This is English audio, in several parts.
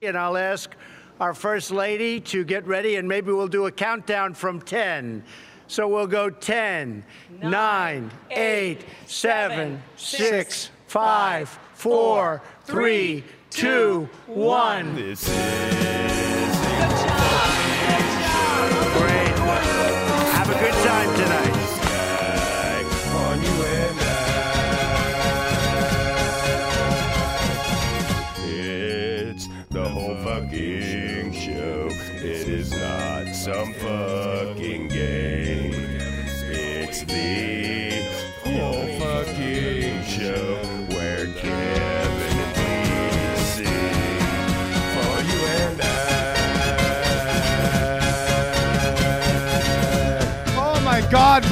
And I'll ask our First Lady to get ready, and maybe we'll do a countdown from 10. So we'll go 10, 9, 8, 7, 6, 5, 4, 3, 2, 1.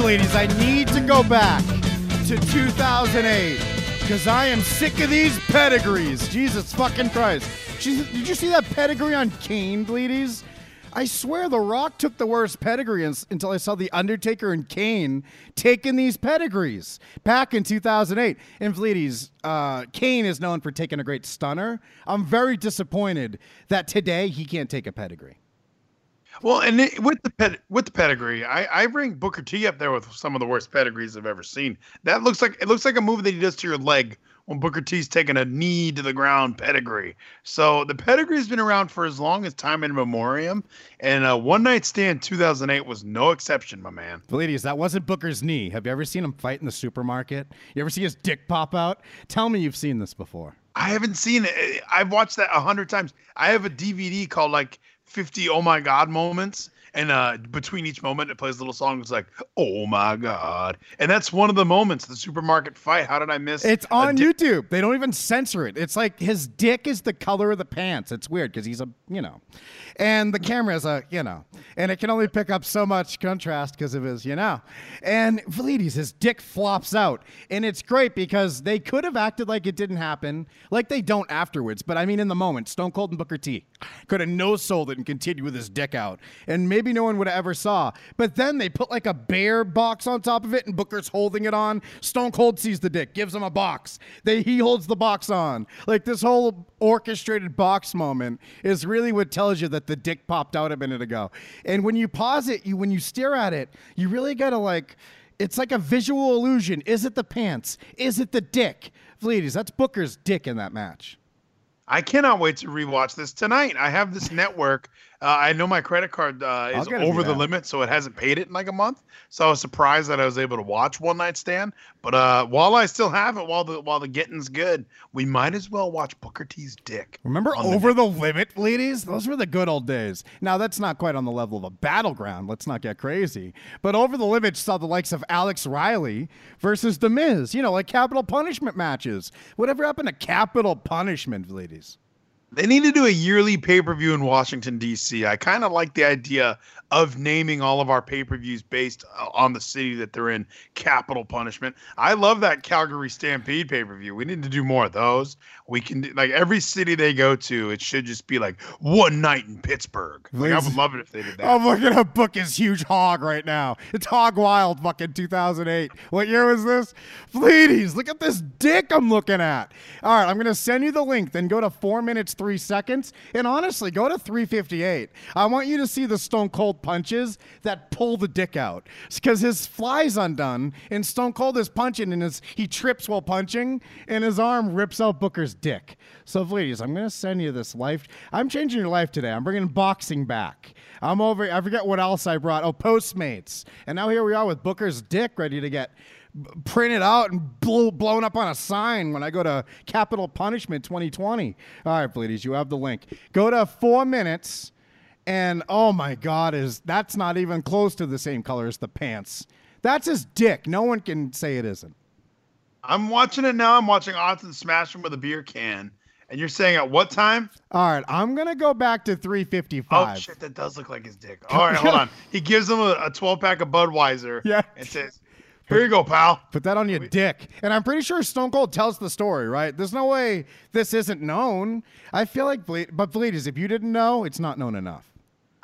Ladies, I need to go back to 2008 because I am sick of these pedigrees. Jesus fucking Christ. Did you see that pedigree on Kane, ladies? I swear The Rock took the worst pedigree until I saw The Undertaker and Kane taking these pedigrees back in 2008. And ladies, uh, Kane is known for taking a great stunner. I'm very disappointed that today he can't take a pedigree. Well, and it, with the ped, with the pedigree, I, I bring Booker T up there with some of the worst pedigrees I've ever seen. That looks like it looks like a move that he does to your leg when Booker T's taking a knee to the ground pedigree. So the pedigree's been around for as long as time in memoriam, and uh, One Night Stand 2008 was no exception, my man. Ladies, that wasn't Booker's knee. Have you ever seen him fight in the supermarket? You ever see his dick pop out? Tell me you've seen this before. I haven't seen it. I've watched that a hundred times. I have a DVD called like 50 Oh My God moments. And uh, between each moment, it plays a little song. It's like, oh my God. And that's one of the moments, the supermarket fight. How did I miss it? It's on di- YouTube. They don't even censor it. It's like his dick is the color of the pants. It's weird because he's a, you know, and the camera is a, you know, and it can only pick up so much contrast because of his, you know. And Valides, his dick flops out. And it's great because they could have acted like it didn't happen, like they don't afterwards. But I mean, in the moment, Stone Cold and Booker T could have no sold it and continued with his dick out. And maybe no one would have ever saw. But then they put like a bear box on top of it and Booker's holding it on. Stone Cold sees the dick, gives him a box. They he holds the box on. Like this whole orchestrated box moment is really what tells you that the dick popped out a minute ago. And when you pause it, you when you stare at it, you really gotta like it's like a visual illusion. Is it the pants? Is it the dick? Ladies, that's Booker's dick in that match. I cannot wait to rewatch this tonight. I have this network. Uh, I know my credit card uh, is over the limit, so it hasn't paid it in like a month. So I was surprised that I was able to watch One Night Stand. But uh, while I still have it, while the while the getting's good, we might as well watch Booker T's dick. Remember on the Over the Limit, ladies? Those were the good old days. Now, that's not quite on the level of a battleground. Let's not get crazy. But Over the Limit saw the likes of Alex Riley versus The Miz, you know, like capital punishment matches. Whatever happened to capital punishment, ladies? They need to do a yearly pay per view in Washington, D.C. I kind of like the idea of naming all of our pay per views based uh, on the city that they're in capital punishment. I love that Calgary Stampede pay per view. We need to do more of those. We can, do, like, every city they go to, it should just be like one night in Pittsburgh. Like, I would love it if they did that. I'm looking at book his huge hog right now. It's Hog Wild fucking 2008. What year was this? Ladies, look at this dick I'm looking at. All right, I'm going to send you the link. Then go to 4 minutes, 3 seconds. And honestly, go to 358. I want you to see the Stone Cold punches that pull the dick out. Because his fly's undone, and Stone Cold is punching, and his, he trips while punching, and his arm rips out Booker's dick. So, ladies, I'm going to send you this life. I'm changing your life today. I'm bringing boxing back. I'm over. I forget what else I brought. Oh, Postmates. And now here we are with Booker's dick ready to get printed out and blow, blown up on a sign when I go to Capital Punishment 2020. All right, ladies, you have the link. Go to four minutes, and oh my God, is that's not even close to the same color as the pants. That's his dick. No one can say it isn't. I'm watching it now. I'm watching Austin smash him with a beer can. And you're saying at what time? All right, I'm gonna go back to 355. Oh shit, that does look like his dick. All right, hold on. He gives him a, a 12 pack of Budweiser. Yeah. And says, "Here you go, pal." Put that on your dick. And I'm pretty sure Stone Cold tells the story, right? There's no way this isn't known. I feel like, Ble- but ladies, if you didn't know, it's not known enough.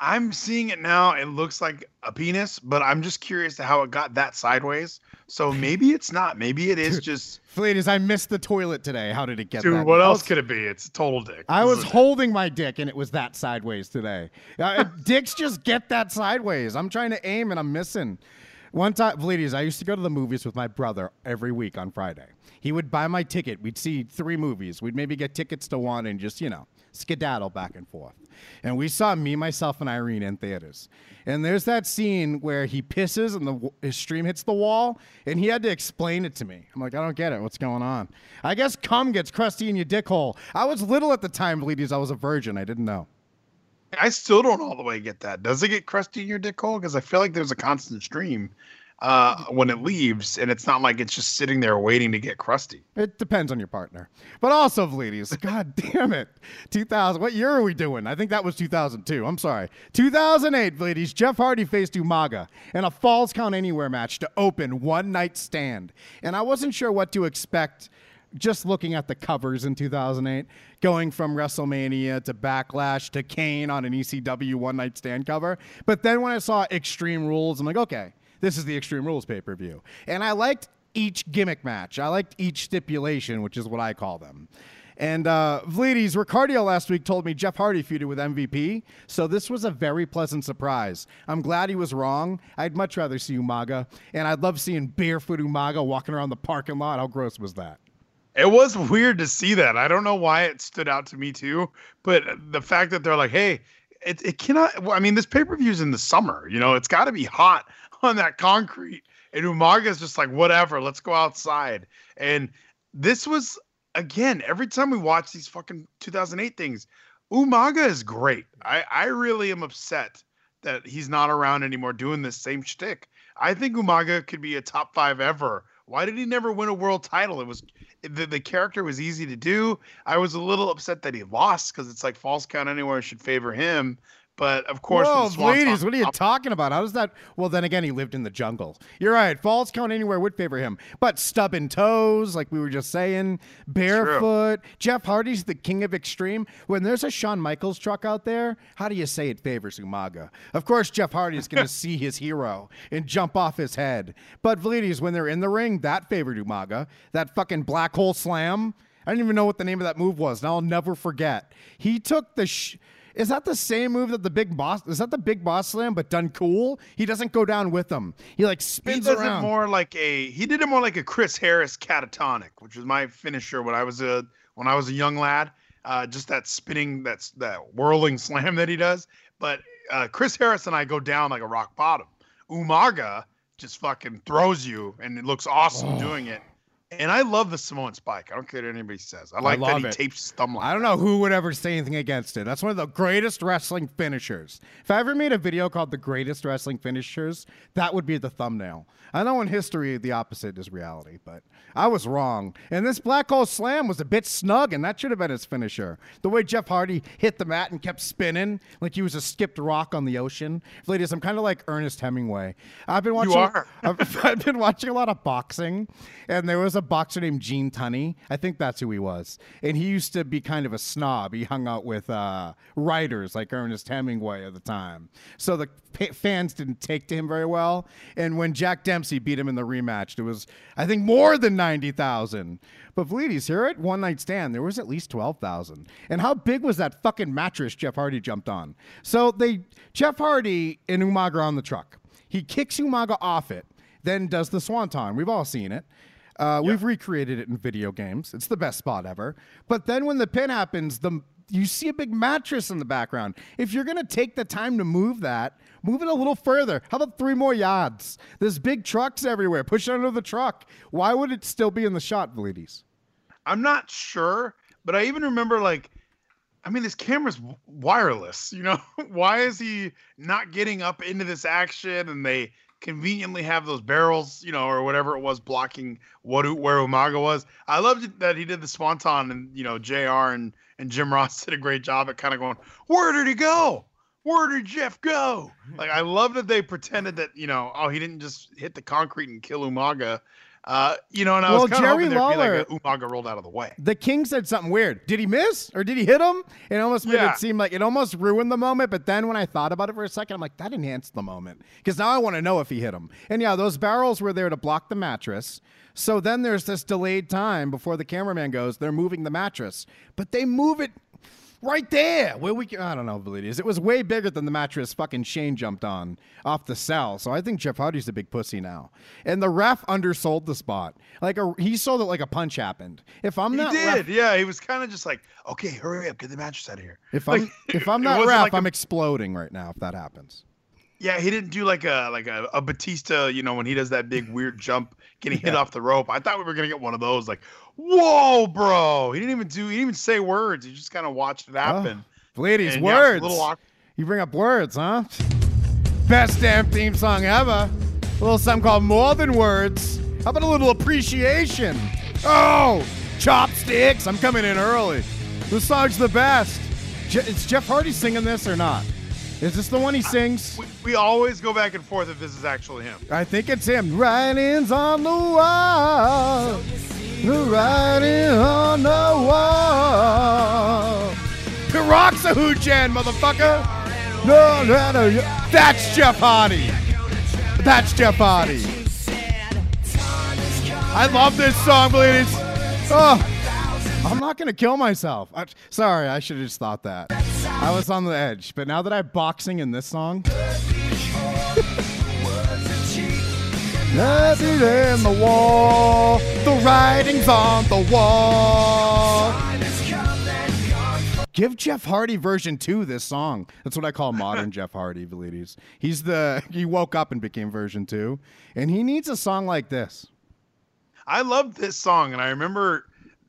I'm seeing it now. It looks like a penis, but I'm just curious to how it got that sideways. So maybe it's not. Maybe it is just. Fleeties, I missed the toilet today. How did it get Dude, that? what else could it be? It's a total dick. I was is holding my dick and it was that sideways today. Uh, dicks just get that sideways. I'm trying to aim and I'm missing. One time, Bleedies, I used to go to the movies with my brother every week on Friday. He would buy my ticket. We'd see three movies. We'd maybe get tickets to one and just, you know, skedaddle back and forth. And we saw me, myself, and Irene in theaters. And there's that scene where he pisses and the his stream hits the wall, and he had to explain it to me. I'm like, I don't get it. What's going on? I guess cum gets crusty in your dick hole. I was little at the time, Bleedies. I was a virgin. I didn't know. I still don't all the way get that. Does it get crusty in your dick hole? Because I feel like there's a constant stream uh, when it leaves, and it's not like it's just sitting there waiting to get crusty. It depends on your partner. But also, ladies, god damn it. 2000, what year are we doing? I think that was 2002. I'm sorry. 2008, ladies. Jeff Hardy faced Umaga in a Falls Count Anywhere match to open One Night Stand. And I wasn't sure what to expect just looking at the covers in 2008, going from WrestleMania to Backlash to Kane on an ECW One Night Stand cover. But then when I saw Extreme Rules, I'm like, okay, this is the Extreme Rules pay per view. And I liked each gimmick match. I liked each stipulation, which is what I call them. And uh, Vleeties, Ricardio last week told me Jeff Hardy feuded with MVP, so this was a very pleasant surprise. I'm glad he was wrong. I'd much rather see Umaga, and I'd love seeing barefoot Umaga walking around the parking lot. How gross was that? It was weird to see that. I don't know why it stood out to me too, but the fact that they're like, hey, it, it cannot. I mean, this pay per view is in the summer. You know, it's got to be hot on that concrete. And Umaga's just like, whatever, let's go outside. And this was, again, every time we watch these fucking 2008 things, Umaga is great. I, I really am upset that he's not around anymore doing this same shtick. I think Umaga could be a top five ever. Why did he never win a world title? It was the, the character was easy to do. I was a little upset that he lost because it's like falls count anywhere should favor him. But of course, Whoa, with the Swanton- ladies, what are you talking about? How does that? Well, then again, he lived in the jungle. You're right. Falls count anywhere would favor him, but stubbing toes, like we were just saying, barefoot. Jeff Hardy's the king of extreme. When there's a Shawn Michaels truck out there, how do you say it favors Umaga? Of course, Jeff Hardy is going to see his hero and jump off his head. But ladies, when they're in the ring, that favored Umaga. That fucking black hole slam. I don't even know what the name of that move was, and I'll never forget. He took the. Sh- is that the same move that the big boss? Is that the big boss slam, but done cool? He doesn't go down with him. He like spins He does around. it more like a he did it more like a Chris Harris catatonic, which was my finisher when I was a when I was a young lad. Uh, just that spinning, that's that whirling slam that he does. But uh, Chris Harris and I go down like a rock bottom. Umaga just fucking throws you, and it looks awesome doing it. And I love the Samoan spike. I don't care what anybody says. I like that love he it. tapes his thumb like I don't know who would ever say anything against it. That's one of the greatest wrestling finishers. If I ever made a video called The Greatest Wrestling Finishers, that would be the thumbnail. I know in history the opposite is reality, but I was wrong. And this black hole slam was a bit snug, and that should have been his finisher. The way Jeff Hardy hit the mat and kept spinning like he was a skipped rock on the ocean. Ladies, I'm kind of like Ernest Hemingway. I've been watching. You are. I've, I've been watching a lot of boxing, and there was a boxer named Gene Tunney. I think that's who he was. And he used to be kind of a snob. He hung out with uh, writers like Ernest Hemingway at the time. So the pa- fans didn't take to him very well. And when Jack Dempsey beat him in the rematch, it was, I think, more than 90,000. But Vlides, here at One Night Stand, there was at least 12,000. And how big was that fucking mattress Jeff Hardy jumped on? So they, Jeff Hardy and Umaga on the truck. He kicks Umaga off it, then does the swanton. We've all seen it. Uh, We've recreated it in video games. It's the best spot ever. But then when the pin happens, the you see a big mattress in the background. If you're gonna take the time to move that, move it a little further. How about three more yards? There's big trucks everywhere. Push it under the truck. Why would it still be in the shot, Vlides? I'm not sure, but I even remember like, I mean, this camera's w- wireless. You know, why is he not getting up into this action? And they conveniently have those barrels, you know, or whatever it was blocking what where Umaga was. I loved that he did the swanton, and you know, Jr. and and Jim Ross did a great job at kind of going, where did he go? Where did Jeff go? Like I love that they pretended that you know, oh, he didn't just hit the concrete and kill Umaga. Uh, you know, and I Well, was kind of Jerry hoping there'd be Lawler- like a Umaga rolled out of the way. The king said something weird. Did he miss or did he hit him? It almost made Yeah. it seem like it almost ruined the moment. But then when I thought about it for a second, I'm like, that enhanced the moment because now I want to know if he hit him. And yeah, those barrels were there to block the mattress. So then there's this delayed time before the cameraman goes. They're moving the mattress, but they move it right there where we can, I don't know, Validius. It was way bigger than the mattress fucking Shane jumped on off the cell. So I think Jeff Hardy's a big pussy now. And the ref undersold the spot. Like a, he sold it like a punch happened. If I'm He not did, ref, yeah. He was kind of just like, okay, hurry up, get the mattress out of here. if Like, I'm if I'm not ref, like a- I'm exploding right now if that happens. Yeah, he didn't do like a like a, a Batista, you know, when he does that big weird jump, getting hit off the rope. I thought we were gonna get one of those, like, whoa, bro. He didn't even do, he didn't even say words. He just kind of watched it oh, happen. Ladies, And, yeah, words. little awkward. you bring up words, huh? Best damn theme song ever. A little something called More Than Words. How about a little appreciation? Oh, chopsticks. I'm coming in early. This song's the best. Je- is Jeff Hardy singing this or not? Is this the one he sings? We, we always go back and forth if this is actually him. I think it's him. Writings on the wall. The writing on the wall. Peroxahoo Jan, motherfucker. No, no, no. That's Jeff Hardy. That's Jeff Hardy. I love this song, ladies. Oh, I'm not gonna kill myself. I, sorry, I should have just thought that. I was on the edge, but now that I'm boxing in this song. Nothing in the wall. The writing's on the wall. Give Jeff Hardy version two this song. That's what I call modern Jeff Hardy, ladies. He's the he woke up and became version two, and he needs a song like this. I love this song, and I remember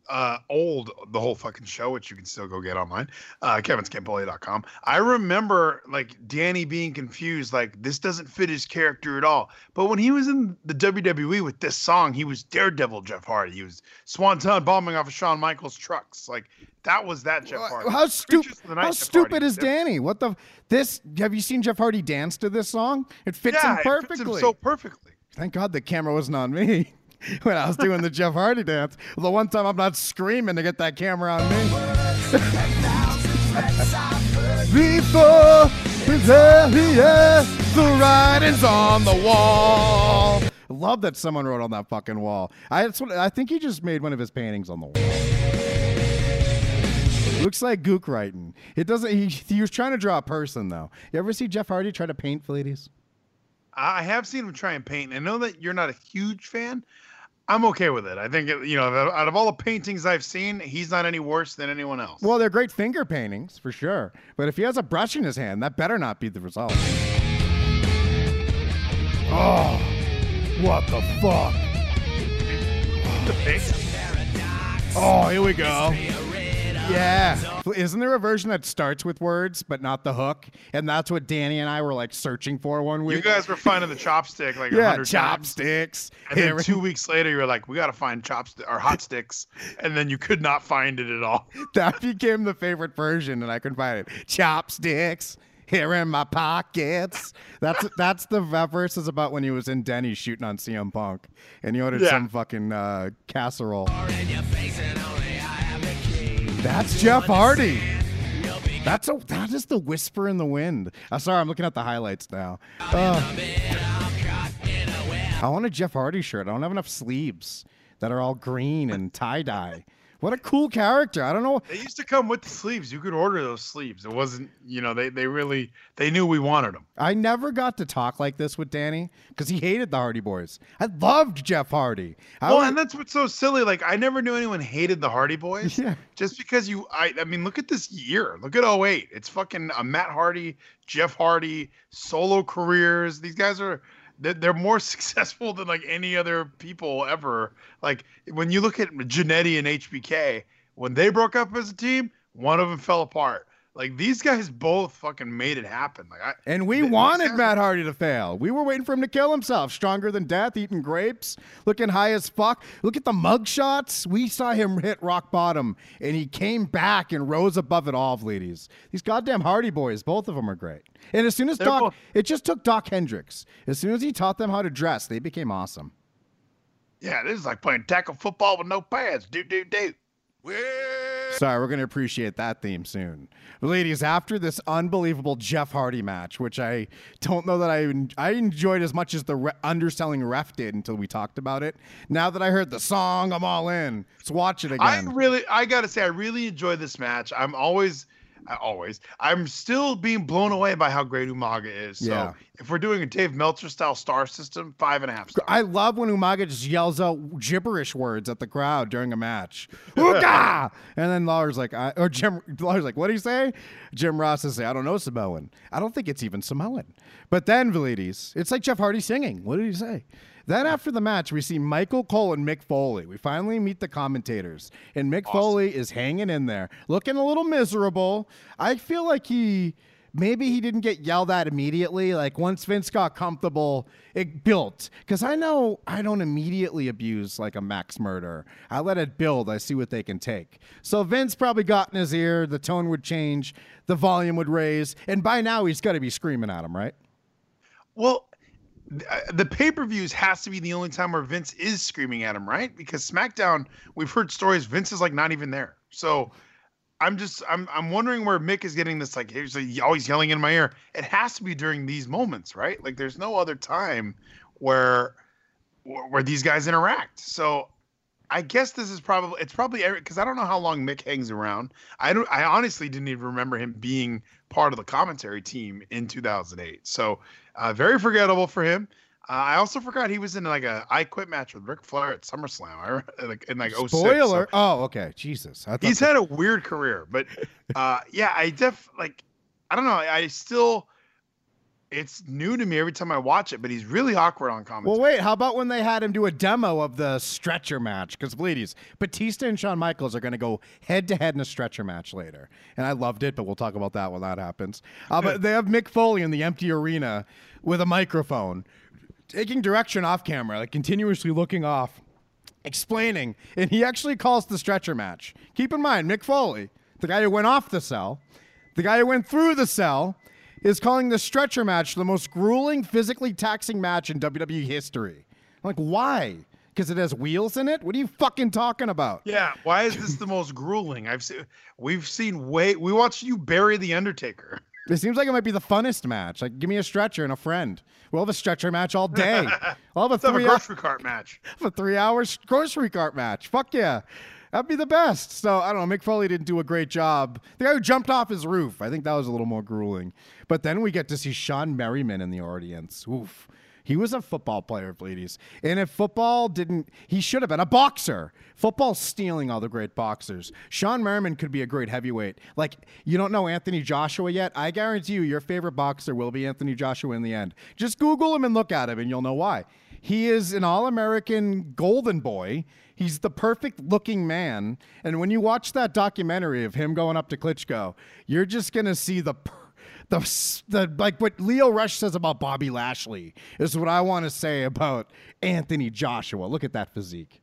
uh old the whole fucking show, which you can still go get online, uh kevinscampoli.com. I remember like Danny being confused, like this doesn't fit his character at all. But when he was in the WWE with this song, he was Daredevil Jeff Hardy. He was Swanton bombing off of Shawn Michaels trucks. Like that was that Jeff Hardy. How stupid! Creatures of the Night How stupid Hardy. is Danny? What the this? Have you seen Jeff Hardy dance to this song? It fits Yeah, him it perfectly. fits him so perfectly. Thank God the camera wasn't on me when I was doing the Jeff Hardy dance. The one time I'm not screaming to get that camera on me. Before the, the writing's on the wall. Love that someone wrote on that fucking wall. I, what, I think he just made one of his paintings on the wall. Looks like Gook writing. It doesn't. He, he was trying to draw a person though. You ever see Jeff Hardy try to paint, ladies? I have seen him try and paint. I know that you're not a huge fan. I'm okay with it. I think it, you know, out of all the paintings I've seen, he's not any worse than anyone else. Well, they're great finger paintings for sure. But if he has a brush in his hand, that better not be the result. Oh, what the fuck? the paint. Oh, here we go. Yeah. Isn't there a version that starts with words but not the hook? And that's what Danny and I were like searching for one week. You guys were finding the chopstick like yeah, hundred times. chopsticks. And then two weeks later, you're like, we got to find chopsticks or hot sticks. And then you could not find it at all. that became the favorite version, and I couldn't find it. Chopsticks here in my pockets. That's that's the that verse is about when he was in Denny's shooting on CM Punk, and he ordered Yeah. some fucking uh, casserole. That's Jeff Hardy. That's a that is the whisper in the wind. Uh, sorry, I'm looking at the highlights now. Uh, I want a Jeff Hardy shirt. I don't have enough sleeves that are all green and tie dye. What a cool character. I don't know. They used to come with the sleeves. You could order those sleeves. It wasn't, you know, they, they really, they knew we wanted them. I never got to talk like this with Danny because he hated the Hardy Boys. I loved Jeff Hardy. I Well, would- and that's what's so silly. Like, I never knew anyone hated the Hardy Boys. Yeah. Just because you, I, I mean, look at this year. Look at 08. It's fucking uh, Matt Hardy, Jeff Hardy, solo careers. These guys are, they're, more successful than like any other people ever. Like, when you look at Jannetty and HBK, when they broke up as a team, one of them fell apart. Like, these guys both fucking made it happen. Like, I, and we th- wanted guys- Matt Hardy to fail. We were waiting for him to kill himself. Stronger than death, eating grapes, looking high as fuck. Look at the mug shots. We saw him hit rock bottom, and he came back and rose above it all, ladies. These goddamn Hardy Boys, both of them are great. And as soon as They're Doc, both- it just took Dok Hendrix. As soon as he taught them how to dress, they became awesome. Yeah, this is like playing tackle football with no pads. Do do do. Sorry, we're going to appreciate that theme soon. Ladies, after this unbelievable Jeff Hardy match, which I don't know that I I enjoyed as much as the re- underselling ref did until we talked about it. Now that I heard the song, I'm all in. Let's watch it again. I really, I gotta say, I really enjoy this match. I'm always, always, I'm still being blown away by how great Umaga is. So Yeah. If we're doing a Dave Meltzer style star system, five and a half stars. I love when Umaga just yells out gibberish words at the crowd during a match. And then Lawler's like, I, or Jim Lawler's like, what do you say? Jim Ross is says, I don't know Samoan. I don't think it's even Samoan. But then, ladies, it's like Jeff Hardy singing. What did he say? Then after the match, we see Michael Cole and Mick Foley. We finally meet the commentators, and Mick Foley is hanging in there, looking a little miserable. I feel like he maybe he didn't get yelled at immediately. Like once Vince got comfortable, it built. Because I know I don't immediately abuse like a max murder. I let it build. I see what they can take. So Vince probably got in his ear. The tone would change. The volume would raise. And by now he's got to be screaming at him, right? Well, uh, the pay per views has to be the only time where Vince is screaming at him, right? Because SmackDown, we've heard stories Vince is like not even there. So I'm just I'm I'm wondering where Mick is getting this like he's always yelling in my ear. It has to be during these moments, right? Like there's no other time where where where these guys interact. So I guess this is probably it's probably because I don't know how long Mick hangs around. I don't I honestly didn't even remember him being part of the commentary team in 2008. So uh, very forgettable for him. Uh, I also forgot he was in like a I Quit match with Ric Flair at SummerSlam. I like in like 06. so Spoiler. oh, okay. Jesus. I he's that- had a weird career, but uh, yeah, I def like I don't know. I, I still it's new to me every time I watch it, but he's really awkward on commentary. Well, wait. How about when they had him do a demo of the stretcher match? Because, ladies, Batista and Shawn Michaels are going to go head to head in a stretcher match later, and I loved it. But we'll talk about that when that happens. Uh, but they have Mick Foley in the empty arena with a microphone, taking direction off camera, like continuously looking off, explaining, and he actually calls the stretcher match. Keep in mind, Mick Foley, the guy who went off the cell, the guy who went through the cell, is calling the stretcher match the most grueling, physically taxing match in WWE history. I'm like, why? Because it has wheels in it? What are you fucking talking about? Yeah, why is this the most grueling? I've seen we've seen way we watched you bury the Undertaker. It seems like it might be the funnest match. Like, give me a stretcher and a friend. We'll have a stretcher match all day. I'll have a Let's have a three, hour, grocery cart match. a three hours grocery cart match. Fuck yeah. That'd be the best. So I don't know. Mick Foley didn't do a great job. The guy who jumped off his roof, I think that was a little more grueling. But then we get to see Shawne Merriman in the audience. Oof. He was a football player, ladies. And if football didn't, he should have been a boxer. Football's stealing all the great boxers. Shawne Merriman could be a great heavyweight. Like, you don't know Anthony Joshua yet? I guarantee you, your favorite boxer will be Anthony Joshua in the end. Just Google him and look at him, and you'll know why. He is an all American golden boy. He's the perfect looking man. And when you watch that documentary of him going up to Klitschko, you're just going to see the. Per- the, the like what Lio Rush says about Bobby Lashley is what I want to say about Anthony Joshua. Look at that physique.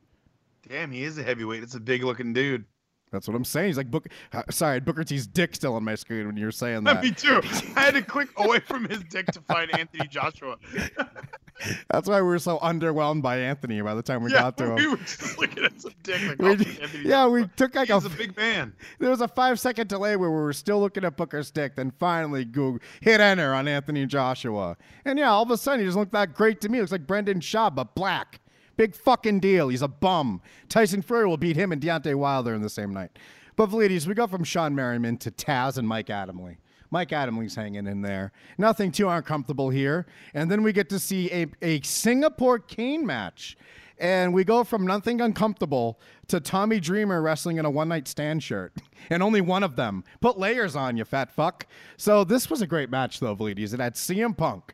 Damn, he is a heavyweight. It's a big looking dude. That's what I'm saying. He's like Book. uh, Sorry, Booker T's dick still on my screen when you were saying that. Me too. I had to click away from his dick to find Anthony Joshua. That's why we were so underwhelmed by Anthony by the time we yeah, got to him. we were just looking at some dick. Like, We oh, yeah, we took like He's a a big man. There was a five second delay where we were still looking at Booker's dick, then finally Google hit enter on Anthony Joshua. And yeah, all of a sudden he just looked that great to me. It Looks like Brendan Schaub, but black. Big fucking deal. He's a bum. Tyson Fury will beat him and Deontay Wilder in the same night. But ladies, we go from Shawne Merriman to Taz and Mike Adamle. Mike Adamle's hanging in there. Nothing too uncomfortable here. And then we get to see a, a Singapore cane match. And we go from nothing uncomfortable to Tommy Dreamer wrestling in a one night stand shirt. And only one of them. Put layers on, you fat fuck. So this was a great match, though, ladies. It had CM Punk,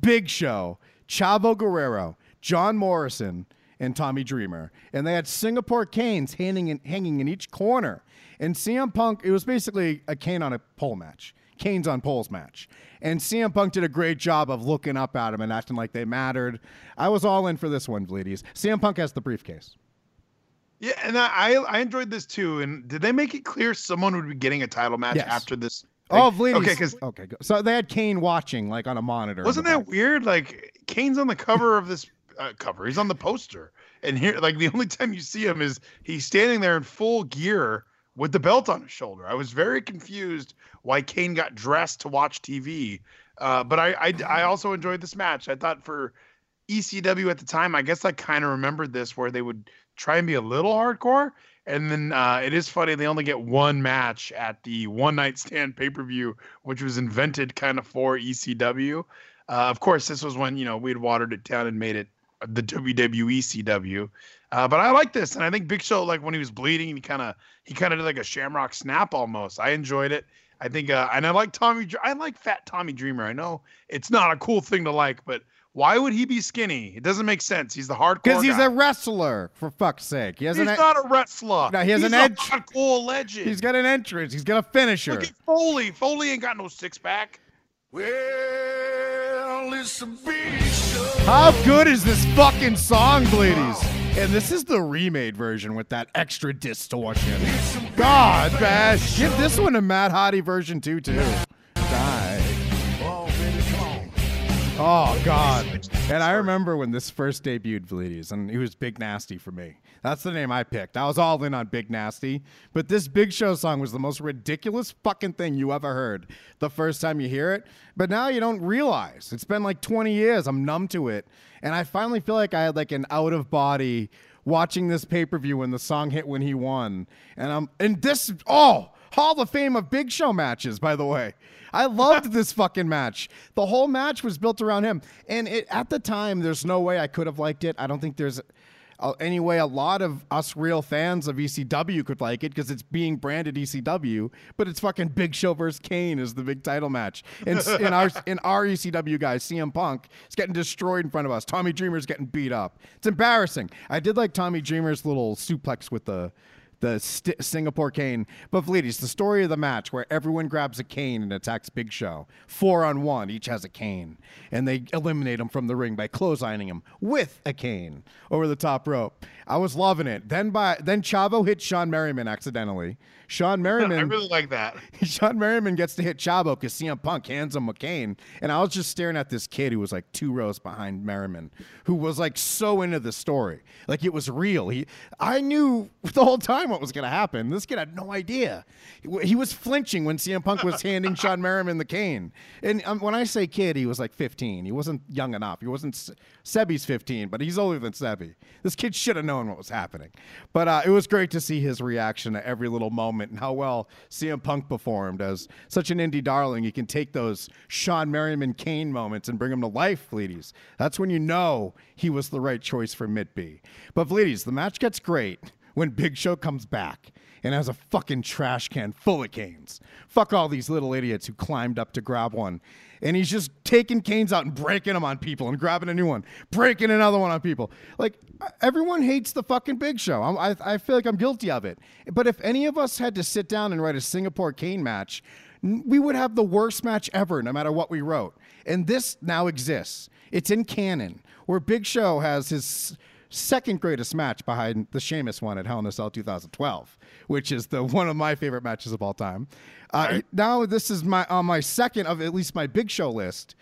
Big Show, Chavo Guerrero, John Morrison, and Tommy Dreamer. And they had Singapore canes hanging in, hanging in each corner. And CM Punk, it was basically a cane on a pole match. Canes on poles match. And CM Punk did a great job of looking up at him and acting like they mattered. I was all in for this one, ladies. CM Punk has the briefcase. Yeah, and I I enjoyed this too. And did they make it clear someone would be getting a title match Yes. after this? Oh, thing? ladies. Okay, because okay, so they had Kane watching like on a monitor. wasn't that back. weird? Like Kane's on the cover of this uh, cover. He's on the poster, and here, like the only time you see him is he's standing there in full gear with the belt on his shoulder. I was very confused why Kane got dressed to watch TV. Uh, but I, I, I also enjoyed this match. I thought for ECW at the time, I guess I kind of remembered this where they would try and be a little hardcore. And then uh, it is funny they only get one match at the one night stand pay per view, which was invented kind of for ECW. Uh, of course, this was when you know we'd watered it down and made it the WWE CW. Uh, but I like this, and I think Big Show, like when he was bleeding, he kind of he kind of did like a Shamrock Snap almost. I enjoyed it. I think, uh, and I like Tommy. I like Fat Tommy Dreamer. I know it's not a cool thing to like, but why would he be skinny? It doesn't make sense. He's the hardcore. Because he's guy. a wrestler, for fuck's sake. He has He's an. not a wrestler. No, he has He's an a edge- hardcore legend. He's got an entrance. He's got a finisher. Look at Foley. Foley ain't got no six pack. Well, it's a big show. How good is this fucking song, ladies? And this is the remade version with that extra distortion. God, man. Give this one a Mad Hottie version too, too. Oh God! And I remember when this first debuted, ladies, and he was Big Nasty for me. That's the name I picked. I was all in on Big Nasty, but this Big Show song was the most ridiculous fucking thing you ever heard the first time you hear it. But now you don't realize it's been like 20 years. I'm numb to it, and I finally feel like I had like an out of body watching this pay per view when the song hit when he won, and I'm and this oh Hall of Fame of Big Show matches, by the way. I loved this fucking match. The whole match was built around him. And it, at the time, there's no way I could have liked it. I don't think there's uh, any way a lot of us real fans of ECW could like it because it's being branded ECW, but it's fucking Big Show versus Kane is the big title match. And in our in our ECW guys, CM Punk is getting destroyed in front of us. Tommy Dreamer's getting beat up. It's embarrassing. I did like Tommy Dreamer's little suplex with the the st- Singapore cane. But ladies, the story of the match where everyone grabs a cane and attacks Big Show. Four on one, each has a cane. And they eliminate him from the ring by clotheslining him with a cane over the top rope. I was loving it. Then by then Chavo hit Shawne Merriman accidentally. Sean Merriman I really like that. Shawne Merriman gets to hit Chavo because CM Punk hands him a cane. And I was just staring at this kid who was like two rows behind Merriman, who was like so into the story. Like it was real. He, I knew the whole time what was going to happen. This kid had no idea. He was flinching when CM Punk was handing Shawne Merriman the cane. And um, when I say kid, he was like 15. He wasn't young enough. He wasn't, Se- Sebi's 15, but he's older than Sebi. This kid should have known what was happening. But uh, it was great to see his reaction to every little moment and how well CM Punk performed as such an indie darling. You can take those Shawne Merriman cane moments and bring them to life, ladies. That's when you know he was the right choice for Mid B. But ladies, the match gets great when Big Show comes back and has a fucking trash can full of canes. Fuck all these little idiots who climbed up to grab one. And he's just taking canes out and breaking them on people and grabbing a new one, breaking another one on people. Like, everyone hates the fucking Big Show. I, I feel like I'm guilty of it. But if any of us had to sit down and write a Singapore cane match, we would have the worst match ever, no matter what we wrote. And this now exists. It's in canon, where Big Show has his second greatest match behind the Sheamus one at Hell in a Cell 2012, which is the one of my favorite matches of all time. Uh, Now this is my on my second of at least my Big Show list.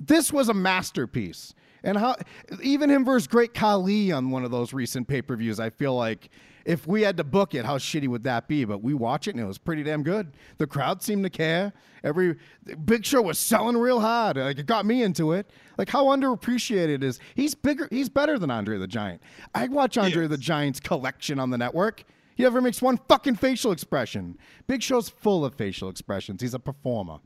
This was a masterpiece, and how even him versus Great Khali on one of those recent pay per views. I feel like if we had to book it, how shitty would that be? But we watch it and it was pretty damn good. The crowd seemed to care. Every Big Show was selling real hard. Like it got me into it. Like how underappreciated is he's bigger. He's better than Andre the Giant. I watch Andre the Giant's collection on the network. He never makes one fucking facial expression. Big Show's full of facial expressions. He's a performer.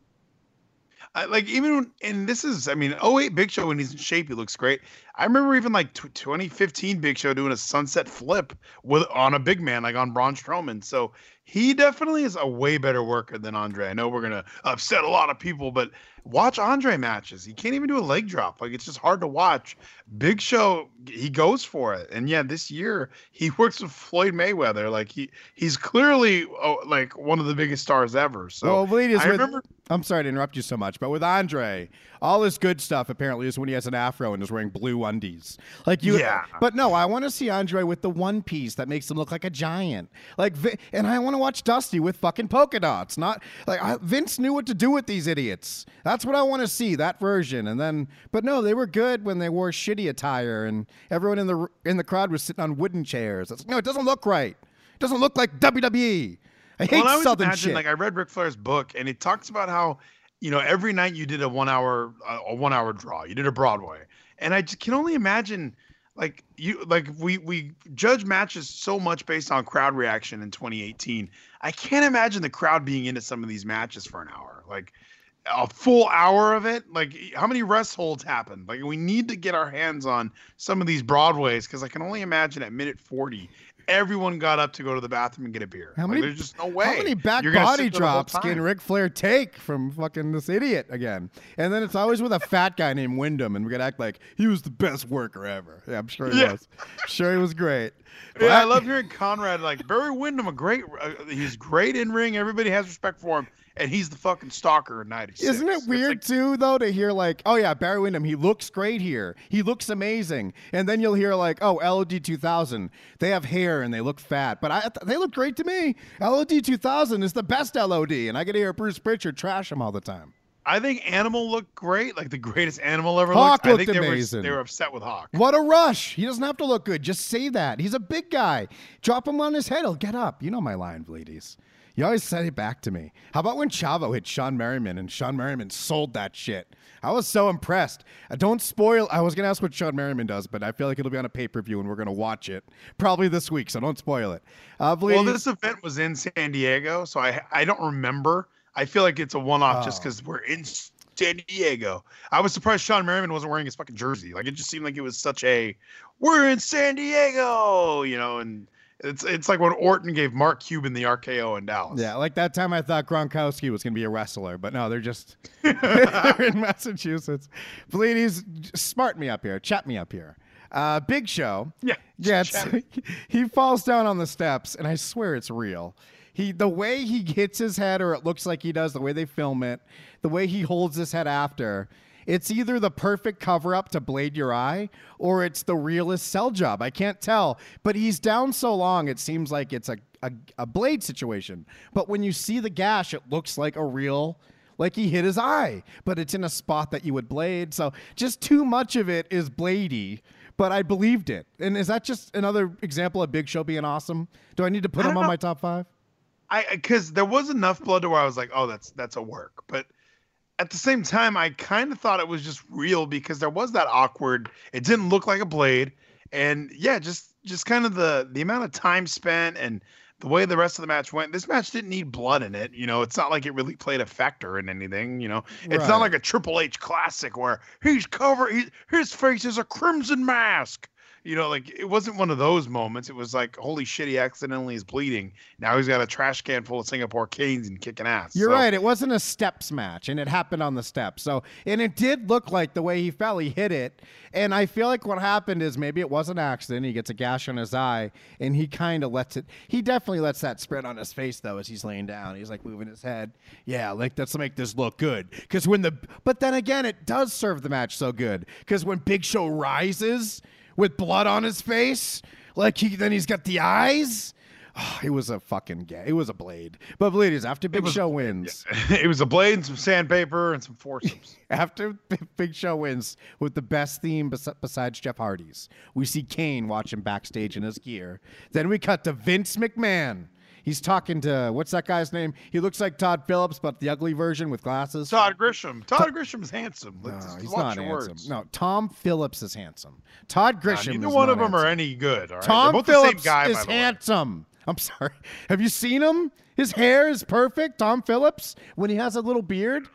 I, like even and this is I mean 08 Big Show when he's in shape he looks great. I remember even like tw 2015 Big Show doing a sunset flip with on a big man like on Braun Strowman. So he definitely is a way better worker than Andre. I know we're gonna upset a lot of people, but watch Andre matches. He can't even do a leg drop. Like it's just hard to watch. Big Show he goes for it. And yeah, this year he works with Floyd Mayweather. Like he he's clearly oh, like one of the biggest stars ever. So Well, I with- remember I'm sorry to interrupt you so much, but with Andre, all this good stuff apparently is when he has an afro and is wearing blue undies. Like you, Yeah. But no, I want to see Andre with the one piece that makes him look like a giant. Like, and I want to watch Dusty with fucking polka dots. Not like I, Vince knew what to do with these idiots. That's what I want to see. That version. And then, but no, they were good when they wore shitty attire and everyone in the in the crowd was sitting on wooden chairs. It's, no, it doesn't look right. It doesn't look like WWE. I hate well, I Southern imagine, shit. like I read Ric Flair's book, and it talks about how, you know, every night you did a one hour uh, a one hour draw. You did a Broadway, and I can only imagine, like you, like we we judge matches so much based on crowd reaction in 2018. I can't imagine the crowd being into some of these matches for an hour, like a full hour of it. Like how many rest holds happened? Like we need to get our hands on some of these Broadways because I can only imagine at minute 40. Everyone got up to go to the bathroom and get a beer. How Like, many? there's just no way. How many back body sit there the whole drops can. Ric Flair take from fucking this idiot again? And then it's always with a fat guy named Windham, and we're gonna act like he was the best worker ever. Yeah, I'm sure he Yeah. was. sure he was great. Yeah, I love hearing Conrad like Barry Windham, a great. Uh, he's great in ring. Everybody has respect for him, and he's the fucking stalker in '96. Isn't it weird like, too, though, to hear like, oh yeah, Barry Windham, he looks great here. He looks amazing, and then you'll hear like, oh, LOD 2000, they have hair and they look fat, but I, they look great to me. LOD 2000 is the best LOD, and I get to hear Bruce Pritchard trash him all the time. I think Animal looked great, like the greatest animal ever Hawk looked. I think looked they amazing. were they were upset with Hawk. What a rush! He doesn't have to look good. Just say that. He's a big guy. Drop him on his head. He'll get up. You know my line, ladies. You always say it back to me. How about when Chavo hit Shawne Merriman and Shawne Merriman sold that shit? I was so impressed. Uh, don't spoil. I was gonna ask what Shawne Merriman does, but I feel like it'll be on a pay per view and we're gonna watch it probably this week. So don't spoil it. Uh, Well, this event was in San Diego, so I I don't remember. I feel like it's a one off just Oh. because we're in San Diego. I was surprised Shawne Merriman wasn't wearing his fucking jersey. Like it just seemed like it was such a we're in San Diego, you know, and it's it's like when Orton gave Mark Cuban the RKO in Dallas. Yeah, like that time I thought Gronkowski was going to be a wrestler, but no, they're just they're in Massachusetts. Please smart me up here, chat me up here. Uh, Big Show. Yeah, Yeah, he falls down on the steps, and I swear it's real. He the way he hits his head, or it looks like he does, the way they film it, the way he holds his head after. It's either the perfect cover up to blade your eye, or it's the realest sell job. I can't tell. But he's down so long, it seems like it's a, a, a blade situation. But when you see the gash, it looks like a real like he hit his eye, but it's in a spot that you would blade. So just too much of it is bladey, but I believed it. And is that just another example of Big Show being awesome? Do I need to put him don't on my top five? I because there was enough blood to where I was like, oh, that's that's a work. But at the same time, I kind of thought it was just real because there was that awkward. It didn't look like a blade, and yeah, just just kind of the the amount of time spent and the way the rest of the match went. This match didn't need blood in it. You know, it's not like it really played a factor in anything. You know, it's Right. not like a Triple H classic where he's covered. He, his face is a crimson mask. You know, like it wasn't one of those moments. It was like, holy shit, he accidentally is bleeding. Now he's got a trash can full of Singapore canes and kicking ass. You're So, right. It wasn't a steps match, and it happened on the steps. So, and it did look like the way he fell, he hit it. And I feel like what happened is maybe it was an accident. He gets a gash on his eye, and he kind of lets it. He definitely lets that spread on his face though as he's laying down. He's like moving his head. Yeah, like let's make this look good. Because when the, but then again, it does serve the match so good. Because when Big Show rises with blood on his face, like he then he's got the eyes. Oh, it was a fucking gay. It was a blade. But ladies, after Big was- Show wins, it was a blade and some sandpaper and some forceps. after Big Show wins with the best theme bes- besides Jeff Hardy's, we see Kane watching backstage in his gear. Then we cut to Vince McMahon. He's talking to what's that guy's name? He looks like Todd Phillips, but the ugly version with glasses. Todd Grisham. Todd Grisham's handsome. No, Let's he's not handsome. words. No, Tom Phillips is handsome. Todd Nah, Grisham. neither one of them are any good. All right? Tom Phillips the same guy, is by the way. handsome. I'm sorry. Have you seen him? His hair is perfect. Tom Phillips when he has a little beard.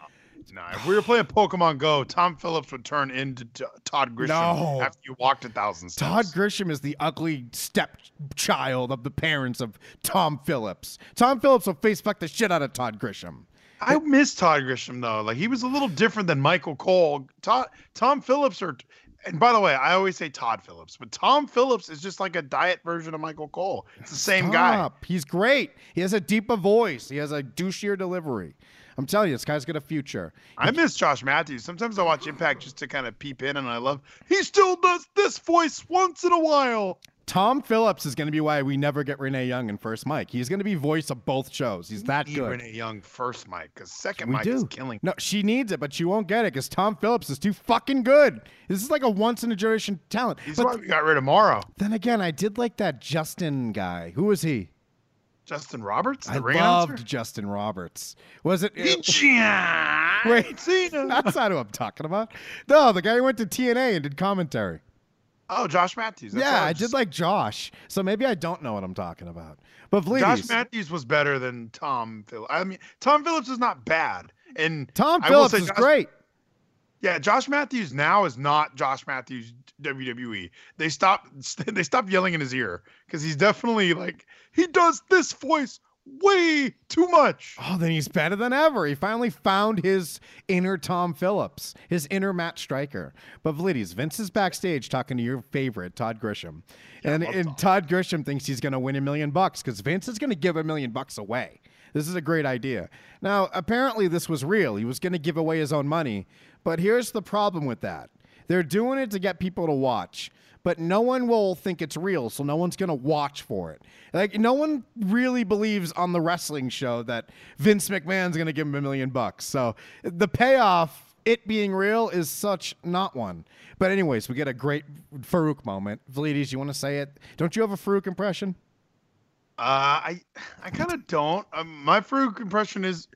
If we were playing Pokemon Go, Tom Phillips would turn into Todd Grisham No. after you walked a thousand steps. Todd. Grisham is the ugly stepchild of the parents of Tom Phillips. Tom Phillips will face fuck the shit out of Todd Grisham. I miss Todd Grisham though. Like he was a little different than Michael Cole. Todd Tom Phillips or and by the way, I always say Todd Phillips, but Tom Phillips is just like a diet version of Michael Cole. It's the same guy. He's great. He has a deeper voice. He has a douchier delivery. I'm telling you, this guy's got a future. I miss Josh Matthews. Sometimes I watch Impact just to kind of peep in, and I love. He still does this voice once in a while. Tom Phillips is going to be why we never get Renee Young in first mic. He's going to be voice of both shows. He's that good. Renee Young first mic because second We mic do. is killing. No, she needs it, but she won't get it because Tom Phillips is too fucking good. This is like a once in a generation talent. He's but why we got rid of Morrow. then again, I did like that Justin guy. Who was he? Justin Roberts, the I loved announcer. Justin Roberts. Was it? Uh, wait, Wait, that's not who I'm talking about. No, the guy who went to TNA and did commentary. Oh, Josh Matthews. That's yeah, I was did like Josh. So maybe I don't know what I'm talking about. But please, Josh Matthews was better than Tom Phillips. I mean, Tom Phillips is not bad, and Tom Phillips is Josh- great. Yeah, Josh Matthews now is not Josh Matthews WWE. They stopped they stopped yelling in his ear because he's definitely like he does this voice way too much. Oh, then he's better than ever. He finally found his inner Tom Phillips, his inner Matt Striker. But Vlides, Vince is backstage talking to your favorite, Todd Grisham. and and Todd Grisham thinks he's going to win a million bucks because Vince is going to give a million bucks away. This is a great idea. Now, apparently, this was real. He was going to give away his own money. But here's the problem with that they're doing it to get people to watch but no one will think it's real, so no one's gonna watch for it. Like no one really believes on the wrestling show that Vince McMahon's gonna give him a million bucks. So the payoff, it being real, is such not one. But anyways, we get a great Faarooq moment. Vlides, you want to say it? Don't you have a Faarooq impression? Uh, I I kind of don't. Um, my Faarooq impression is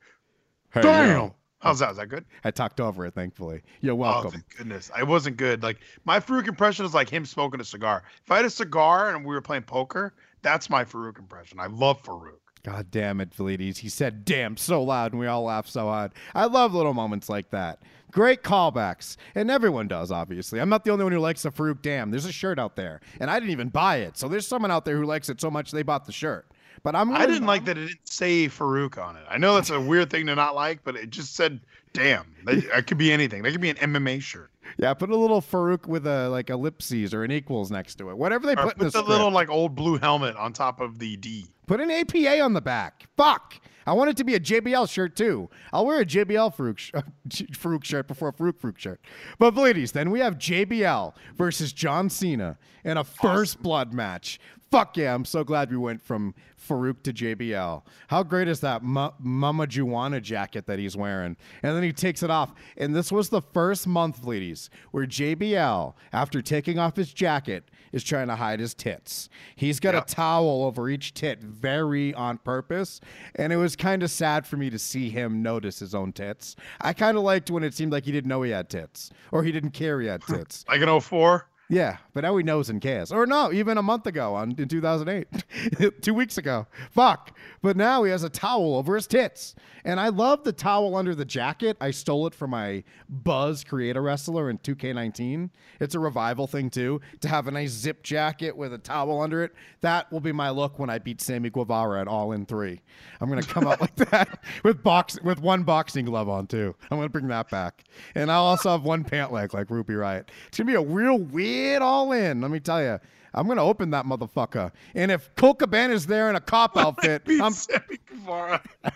Hey, damn. Oh, How's that? Is that good? I talked over it, thankfully. You're oh, welcome. Oh, goodness. I wasn't good. Like my Faarooq impression is like him smoking a cigar. If I had a cigar and we were playing poker, that's my Faarooq impression. I love Faarooq. God damn it, Vlides. He said damn so loud and we all laughed so hard. I love little moments like that. Great callbacks. And everyone does, obviously. I'm not the only one who likes the Faarooq Damn. There's a shirt out there. And I didn't even buy it. So there's someone out there who likes it so much they bought the shirt. But I'm I didn't like that it didn't say Faarooq on it. I know that's a weird thing to not like, but it just said damn. That, it could be anything. That could be an MMA shirt. Yeah, put a little Faarooq with a like ellipses or an equals next to it. Whatever they Or put in the put the little like old blue helmet on top of the D. Put an APA on the back. Fuck. I want it to be a JBL shirt too. I'll wear a JBL Faarooq, sh- Faarooq shirt before a Faarooq Faarooq shirt. But ladies, then we have JBL versus John Cena in a first blood match. Fuck yeah, I'm so glad we went from Faarooq to JBL. How great is that Ma- Mama Juana jacket that he's wearing? And then he takes it off. And this was the first month, ladies, where JBL, after taking off his jacket, is trying to hide his tits. He's got Yeah. a towel over each tit very on purpose. And it was kind of sad for me to see him notice his own tits. I kind of liked when it seemed like he didn't know he had tits or he didn't care he had tits. Like an 04. Yeah, but now he knows and cares. Or no, even a month ago on in 2008, two weeks ago. Fuck. But now he has a towel over his tits, and I love the towel under the jacket. I stole it from my Buzz Creator Wrestler in 2K19. It's a revival thing too to have a nice zip jacket with a towel under it. That will be my look when I beat Sammy Guevara at All In Three. I'm gonna come out like that with box with one boxing glove on too. I'm gonna bring that back, and I'll also have one pant leg like Ruby Riott. It's gonna be a real weird It all In. Let me tell you. I'm gonna open that motherfucker, and if Colt Cabana's there in a cop outfit, I'm Sammy Guevara.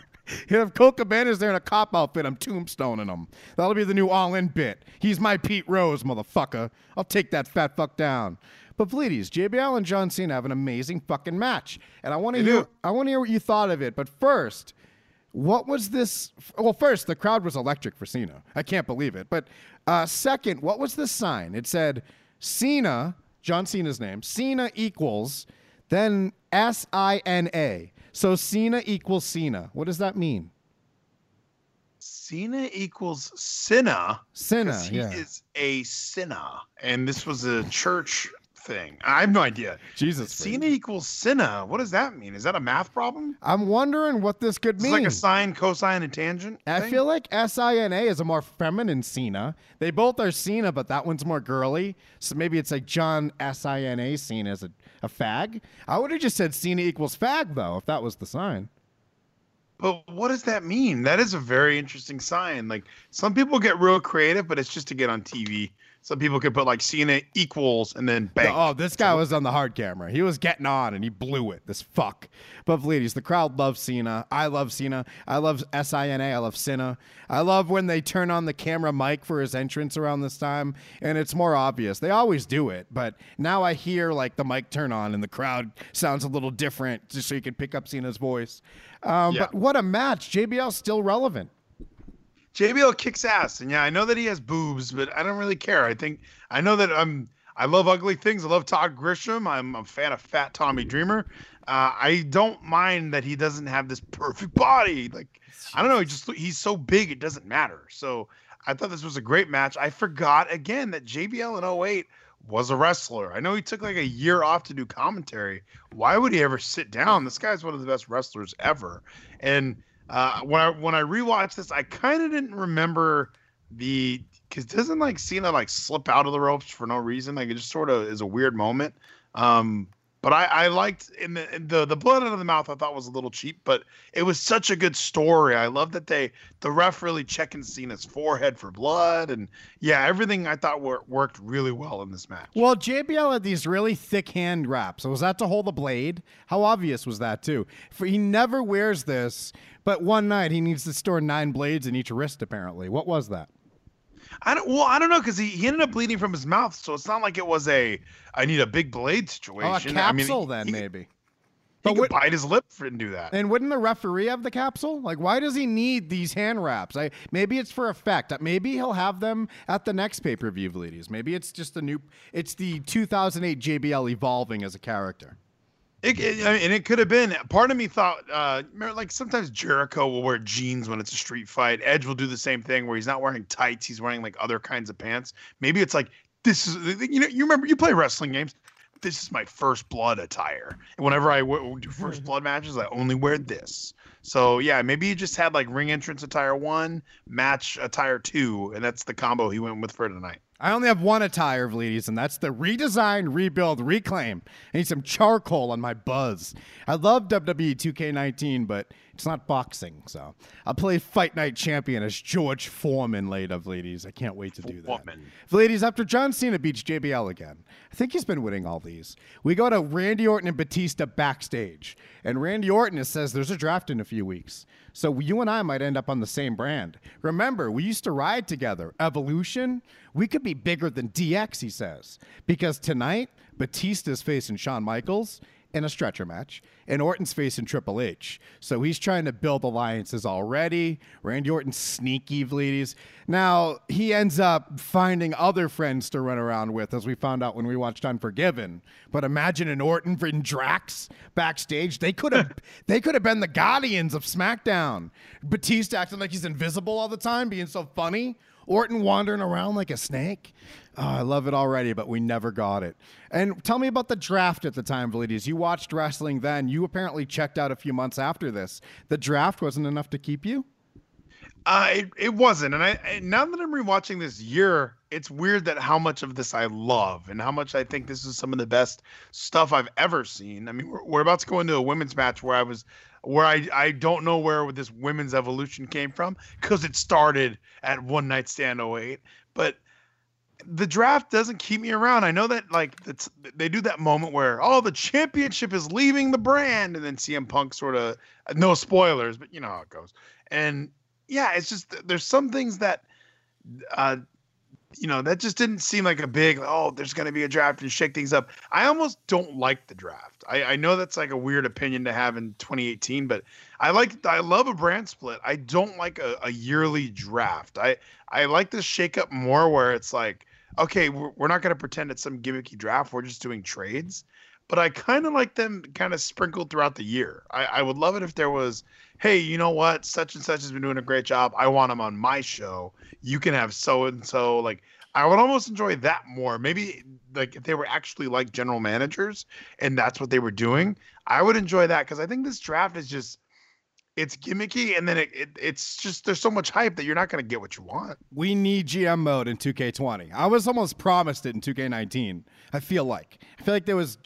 if Colt Cabana's there in a cop outfit, I'm tombstoning him. That'll be the new all in bit. He's my Pete Rose, motherfucker. I'll take that fat fuck down. But please, JBL and John Cena have an amazing fucking match. And I want to hear do. I want to hear what you thought of it. But first, what was this? Well, first, the crowd was electric for Cena. I can't believe it. But uh, second, what was this sign? It said Cena, John Cena's name, Cena equals, then S I N A. So Cena equals Cena. What does that mean? Cena equals. Cinna, 'cause He yeah. is a Cinna. And this was a church thing. I have no idea. Jesus. Cena equals Cinna. What does that mean? Is that a math problem? I'm wondering what this could It's mean. like a sine, cosine, and tangent. I thing? feel like S I N A is a more feminine Cena. They both are Cena, but that one's more girly. So maybe it's like John S I N A Cena as a, a fag. I would have just said Cena equals fag though, if that was the sign. But what does that mean? That is a very interesting sign. Like some people get real creative, but it's just to get on TV. Some people could put like Cena equals and then bang. Oh, this guy was on the hard camera. He was getting on and he blew it. This fuck. But ladies, the crowd loves Cena. I love Cena. I love S I N A. I love Cena. I love when they turn on the camera mic for his entrance around this time, and it's more obvious. They always do it, but now I hear like the mic turn on and the crowd sounds a little different, just so you can pick up Cena's voice. Um, Yeah. But what a match! JBL's still relevant. JBL kicks ass, and yeah, I know that he has boobs, but I don't really care. I think I know that I'm. I love ugly things. I love Todd Grisham. I'm a fan of Fat Tommy Dreamer. Uh, I don't mind that he doesn't have this perfect body. Like I don't know, he just he's so big it doesn't matter. So I thought this was a great match. I forgot again that JBL in 08 was a wrestler. I know he took like a year off to do commentary. Why would he ever sit down? This guy's one of the best wrestlers ever. And uh, when I when I rewatched this, I kind of didn't remember the because doesn't like Cena like slip out of the ropes for no reason. Like it just sort of is a weird moment. Um, but I, I liked in the in the the blood out of the mouth. I thought was a little cheap, but it was such a good story. I love that they the ref really checking Cena's forehead for blood, and yeah, everything I thought wor- worked really well in this match. Well, JBL had these really thick hand wraps. Was that to hold the blade? How obvious was that too? For he never wears this, but one night he needs to store nine blades in each wrist. Apparently, what was that? I don't well, I don't know because he, he ended up bleeding from his mouth, so it's not like it was a I need a big blade situation. Oh, a capsule I mean, then he, maybe. He But bite his lip and do that. And wouldn't the referee have the capsule? Like, why does he need these hand wraps? I maybe it's for effect. Maybe he'll have them at the next pay per view, ladies. Maybe it's just the new. It's the 2008 JBL evolving as a character. It, it- I mean, and it could have been. Part of me thought, uh, like sometimes Jericho will wear jeans when it's a street fight. Edge will do the same thing where he's not wearing tights; he's wearing like other kinds of pants. Maybe it's like this is, you know, you remember you play wrestling games. This is my first blood attire, and whenever I w- do first blood matches, I only wear this. So yeah, maybe he just had like ring entrance attire one, match attire two, and that's the combo he went with for tonight. I only have one attire, of ladies, and that's the redesign, rebuild, reclaim. I need some charcoal on my buzz. I love WWE 2K19, but it's not boxing, so I'll play Fight Night Champion as George Foreman later, of ladies. I can't wait to do that. Foreman. Ladies, after John Cena beats JBL again, I think he's been winning all these. We go to Randy Orton and Batista backstage, and Randy Orton says there's a draft in a few weeks. So you and I might end up on the same brand. Remember, we used to ride together. Evolution, we could be bigger than DX, he says. Because tonight, Batista's facing Shawn Michaels in a stretcher match, and Orton's facing Triple H. So he's trying to build alliances already. Randy Orton's sneaky, ladies. Now, he ends up finding other friends to run around with, as we found out when we watched Unforgiven. But imagine an Orton and Drax backstage. They could have they could have been the Guardians of SmackDown. Batista acting like he's invisible all the time, being so funny. Orton wandering around like a snake. Oh, I love it already, but we never got it. And tell me about the draft at the time, ladies. You watched wrestling then. You apparently checked out a few months after this. The draft wasn't enough to keep you? Uh, it, it wasn't, and I and now that I'm rewatching this year, it's weird that how much of this I love and how much I think this is some of the best stuff I've ever seen. I mean, we're, we're about to go into a women's match where I was, where I I don't know where this women's evolution came from because it started at One Night Stand 08, but the draft doesn't keep me around. I know that like it's, they do that moment where oh the championship is leaving the brand, and then CM Punk sort of no spoilers, but you know how it goes. And yeah, it's just there's some things that uh you know that just didn't seem like a big oh there's going to be a draft and shake things up. I almost don't like the draft. I, I know that's like a weird opinion to have in 2018, but I like I love a brand split. I don't like a, a yearly draft. I I like this shake up more where it's like okay we're, we're not going to pretend it's some gimmicky draft. We're just doing trades. But I kind of like them kind of sprinkled throughout the year. I, I would love it if there was, hey, you know what? Such and such has been doing a great job. I want him on my show. You can have so and so. Like, I would almost enjoy that more. Maybe like if they were actually like general managers and that's what they were doing, I would enjoy that because I think this draft is just it's gimmicky and then it, it it's just there's so much hype that you're not going to get what you want. We need GM mode in 2K20. I was almost promised it in 2K19. I feel like. I feel like there was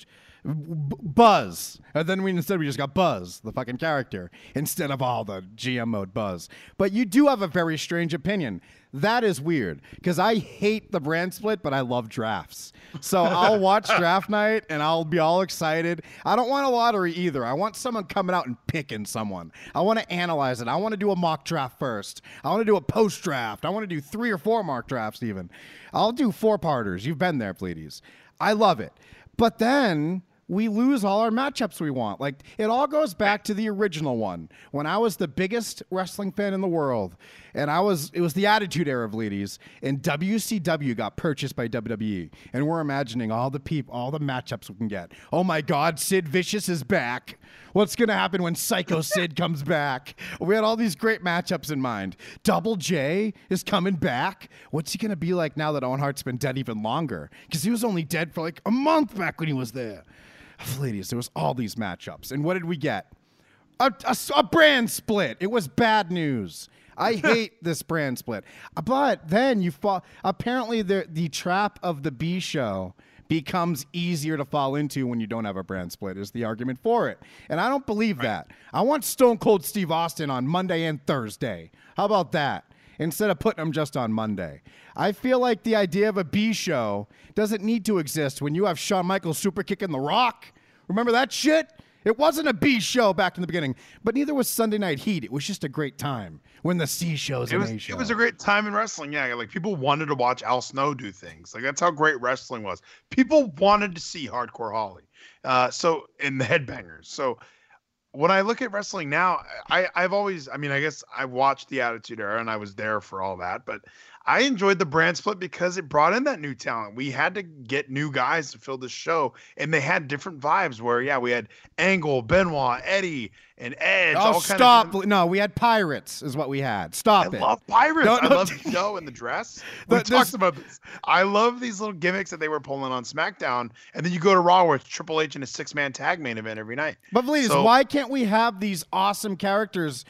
Buzz. And then we instead we just got Buzz, the fucking character, instead of all the GM mode Buzz. But you do have a very strange opinion. That is weird because I hate the brand split, but I love drafts. So I'll watch draft night and I'll be all excited. I don't want a lottery either. I want someone coming out and picking someone. I want to analyze it. I want to do a mock draft first. I want to do a post draft. I want to do three or four mock drafts even. I'll do four parters. You've been there, Pleaties. I love it. But then we lose all our matchups we want. Like it all goes back to the original one when I was the biggest wrestling fan in the world, and I was it was the Attitude Era of ladies, and WCW got purchased by WWE, and we're imagining all the people, all the matchups we can get. Oh my God, Sid Vicious is back. What's gonna happen when Psycho Sid comes back? We had all these great matchups in mind. Double J is coming back. What's he gonna be like now that Owen Hart's been dead even longer? Because he was only dead for like a month back when he was there. Ladies, there was all these matchups, and what did we get? A, a, a brand split. It was bad news. I hate this brand split. Uh, but then you fall. Apparently, the the trap of the B show becomes easier to fall into when you don't have a brand split. Is the argument for it? And I don't believe that. I want Stone Cold Steve Austin on Monday and Thursday. How about that? Instead of putting them just on Monday. I feel like the idea of a B show doesn't need to exist when you have Shawn Michaels super kicking the rock. Remember that shit? It wasn't a B show back in the beginning, but neither was Sunday Night Heat. It was just a great time when the C shows It an was A show. it was a great time in wrestling. Yeah, like people wanted to watch Al Snow do things. Like that's how great wrestling was. People wanted to see Hardcore Holly. Uh, so in the Headbangers. So when I look at wrestling now, I I've always I mean I guess I watched the Attitude Era and I was there for all that, but I enjoyed the brand split because it brought in that new talent. We had to get new guys to fill this show, and they had different vibes. Where yeah, we had Angle, Benoit, Eddie, and Edge. Oh, all kind stop. Of no, we had Pirates, is what we had. I Stop it. love pirates. No, I love the show and the dress. We But talked about this. I love these little gimmicks that they were pulling on SmackDown, and then you go to Raw where it's Triple H in a six-man tag main event every night. But please, So- why can't we have these awesome characters?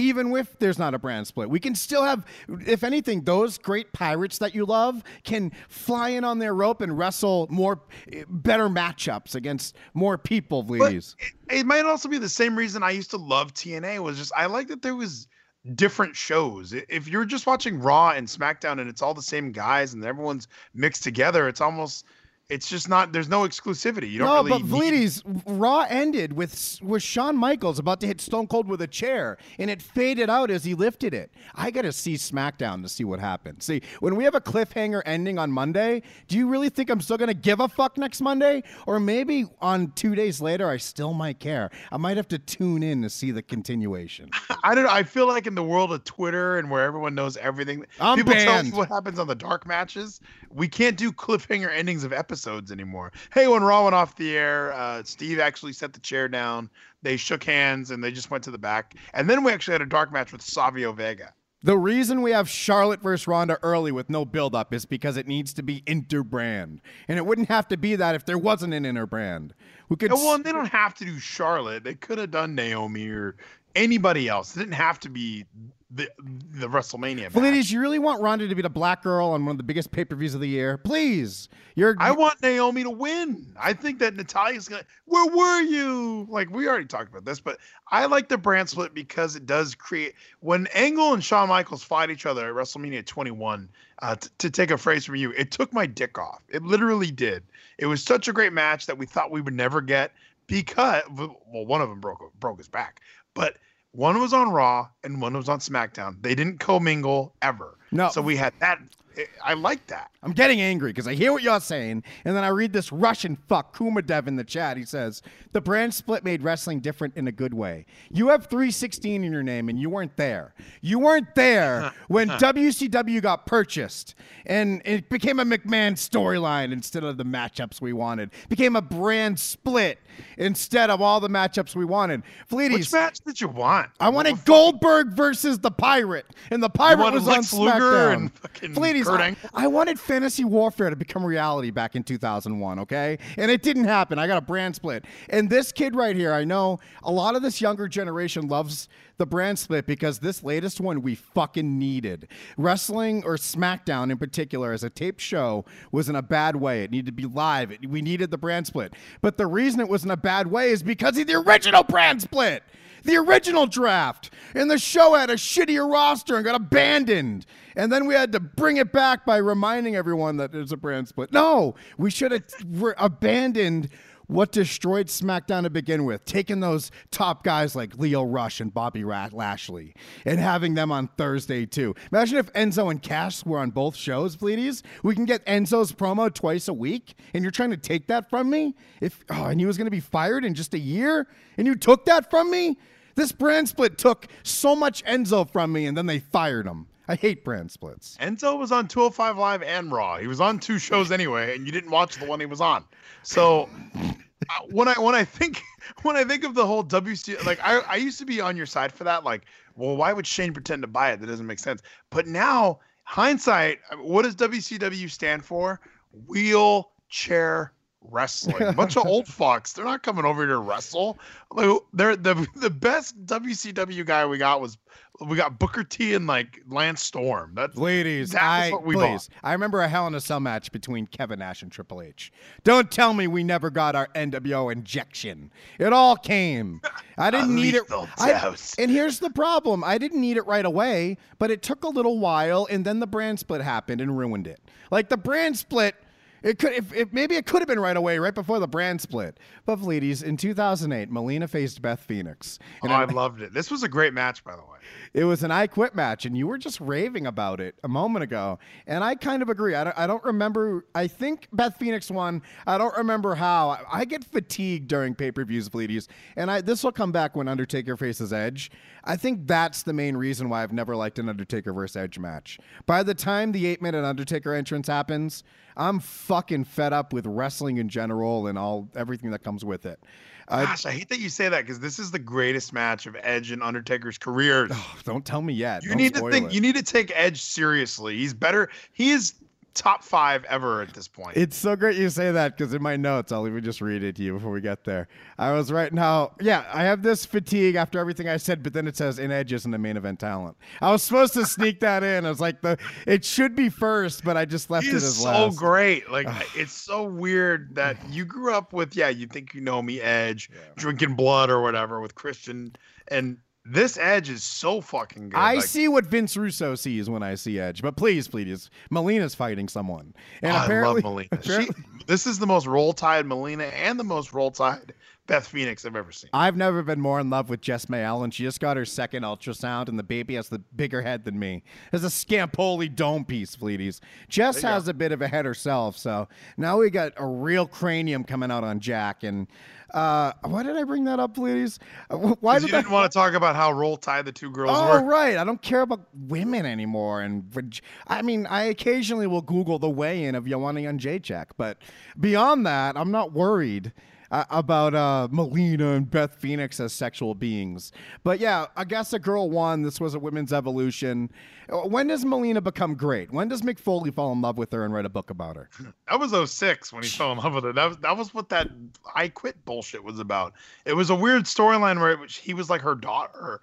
Even if there's not a brand split, we can still have, if anything, those great pirates that you love can fly in on their rope and wrestle more, better matchups against more people, please. it, it might also be the same reason I used to love TNA was just I like that there was different shows. If you're just watching Raw and SmackDown and it's all the same guys and everyone's mixed together, it's almost it's just not there's no exclusivity. You don't No, really but need- Raw ended with with Shawn Michaels about to hit Stone Cold with a chair, and it faded out as he lifted it. I got to see SmackDown to see what happens. See, when we have a cliffhanger ending on Monday, do you really think I'm still going to give a fuck next Monday? Or maybe on two days later, I still might care. I might have to tune in to see the continuation. I don't know. I feel like in the world of Twitter and where everyone knows everything, I'm people tell me what happens on the dark matches. We can't do cliffhanger endings of episodes anymore. Hey, when Raw went off the air, uh, Steve actually set the chair down. They shook hands and they just went to the back. And then we actually had a dark match with Savio Vega. The reason we have Charlotte versus Ronda early with no buildup is because it needs to be interbrand. And it wouldn't have to be that if there wasn't an interbrand. We could Oh, well, and they don't have to do Charlotte. They could have done Naomi or anybody else. It didn't have to be the the WrestleMania. Match. ladies, you really want Ronda to be the black girl on one of the biggest pay per views of the year? Please, you're. I want Naomi to win. I think that Natalya's gonna. Where were you? Like we already talked about this, but I like the brand split because it does create. When Angle and Shawn Michaels fight each other at WrestleMania 21, uh, t- to take a phrase from you, it took my dick off. It literally did. It was such a great match that we thought we would never get because well, one of them broke broke his back, but. One was on Raw and one was on SmackDown. They didn't commingle ever. No. So we had that. I like that. I'm getting angry because I hear what you're saying, and then I read this Russian fuck Kumadev in the chat. He says the brand split made wrestling different in a good way. You have 316 in your name, and you weren't there. You weren't there when WCW got purchased, and it became a McMahon storyline instead of the matchups we wanted. became a brand split instead of all the matchups we wanted. Fleeties, Which match did you want? I wanted Goldberg versus the Pirate, and the Pirate was Lex on Luger SmackDown. and fucking Fleeties, Kurt I, I wanted Fantasy Warfare to become reality back in 2001, okay? And it didn't happen. I got a brand split. And this kid right here, I know a lot of this younger generation loves the brand split because this latest one we fucking needed. Wrestling or SmackDown in particular as a taped show was in a bad way. It needed to be live. It- we needed the brand split. But the reason it was in a bad way is because of the original brand split. The original draft. And the show had a shittier roster and got abandoned. And then we had to bring it back by reminding everyone that there's a brand split. No, we should have abandoned what destroyed SmackDown to begin with, taking those top guys like Lio Rush and Bobby Lashley and having them on Thursday too. Imagine if Enzo and Cash were on both shows, please. We can get Enzo's promo twice a week, and you're trying to take that from me? If oh, and he was going to be fired in just a year, and you took that from me? This brand split took so much Enzo from me, and then they fired him. I hate brand splits. Enzo was on 205 Live and Raw. He was on two shows anyway, and you didn't watch the one he was on. So uh, when I when I think when I think of the whole WC, like I I used to be on your side for that. Like, well, why would Shane pretend to buy it? That doesn't make sense. But now hindsight, what does WCW stand for? Wheelchair wrestling. A bunch of old fucks. They're not coming over here to wrestle. Like, they're the the best WCW guy we got was we got Booker T and like Lance Storm. That's Ladies, That I what we please. I remember a Hell in a Cell match between Kevin Nash and Triple H. Don't tell me we never got our NWO injection. It all came. I didn't need it. I- and here's the problem: I didn't need it right away, but it took a little while, and then the brand split happened and ruined it. Like the brand split. It could, if, if maybe it could have been right away, right before the brand split. But ladies, in 2008, Melina faced Beth Phoenix, Oh, and I I- loved it. This was a great match, by the way. it was an I Quit match, and you were just raving about it a moment ago. And I kind of agree. I don't, I don't remember. I think Beth Phoenix won. I don't remember how. I, I get fatigued during pay per views, Bleedies. And I, this will come back when Undertaker faces Edge. I think that's the main reason why I've never liked an Undertaker versus Edge match. By the time the eight minute Undertaker entrance happens, I'm fucking fed up with wrestling in general and all everything that comes with it. I, Gosh, I hate that you say that because this is the greatest match of Edge and Undertaker's careers. don't tell me yet. you Don't need to think. it. You need to take Edge seriously. He's better. He is top five ever at this point. It's so great you say that because in my notes, I'll even just read it to you before we get there. I was right now, yeah, I have this fatigue after everything I said, but then it says in Edge isn't a main event talent. I was supposed to sneak that in. I was like, the it should be first, but I just left he it as so last. great. Like it's so weird that you grew up with yeah, you think you know me, Edge, drinking blood or whatever with Christian, and this Edge is so fucking good. I Like, see what Vince Russo sees when I see Edge, but please, please, Melina's fighting someone, and I apparently, love Melina. She, this is the most roll tide Melina and the most roll tide Beth Phoenix I've ever seen. I've never been more in love with Jess May Allen. she just got her second ultrasound, and the baby has the bigger head than me. There's a Scampoli dome piece, Fleeties. Jess has a bit of a head herself, so now we got a real cranium coming out on Jack. And uh, why did I bring that up, Fleeties? Uh, wh- Why did you I? didn't want to talk about how roll tide the two girls Oh were. right, I don't care about women anymore, and I mean, I occasionally will Google the weigh-in of Joanna Jacek, but beyond that, I'm not worried uh, about uh, Melina and Beth Phoenix as sexual beings. But yeah, I guess a girl won. This was a women's evolution. Uh, When does Melina become great? When does Mick Foley fall in love with her and write a book about her? That was 06 when he fell in love with her. That was that was what that I quit bullshit was about. It was a weird storyline where it he was like her daughter.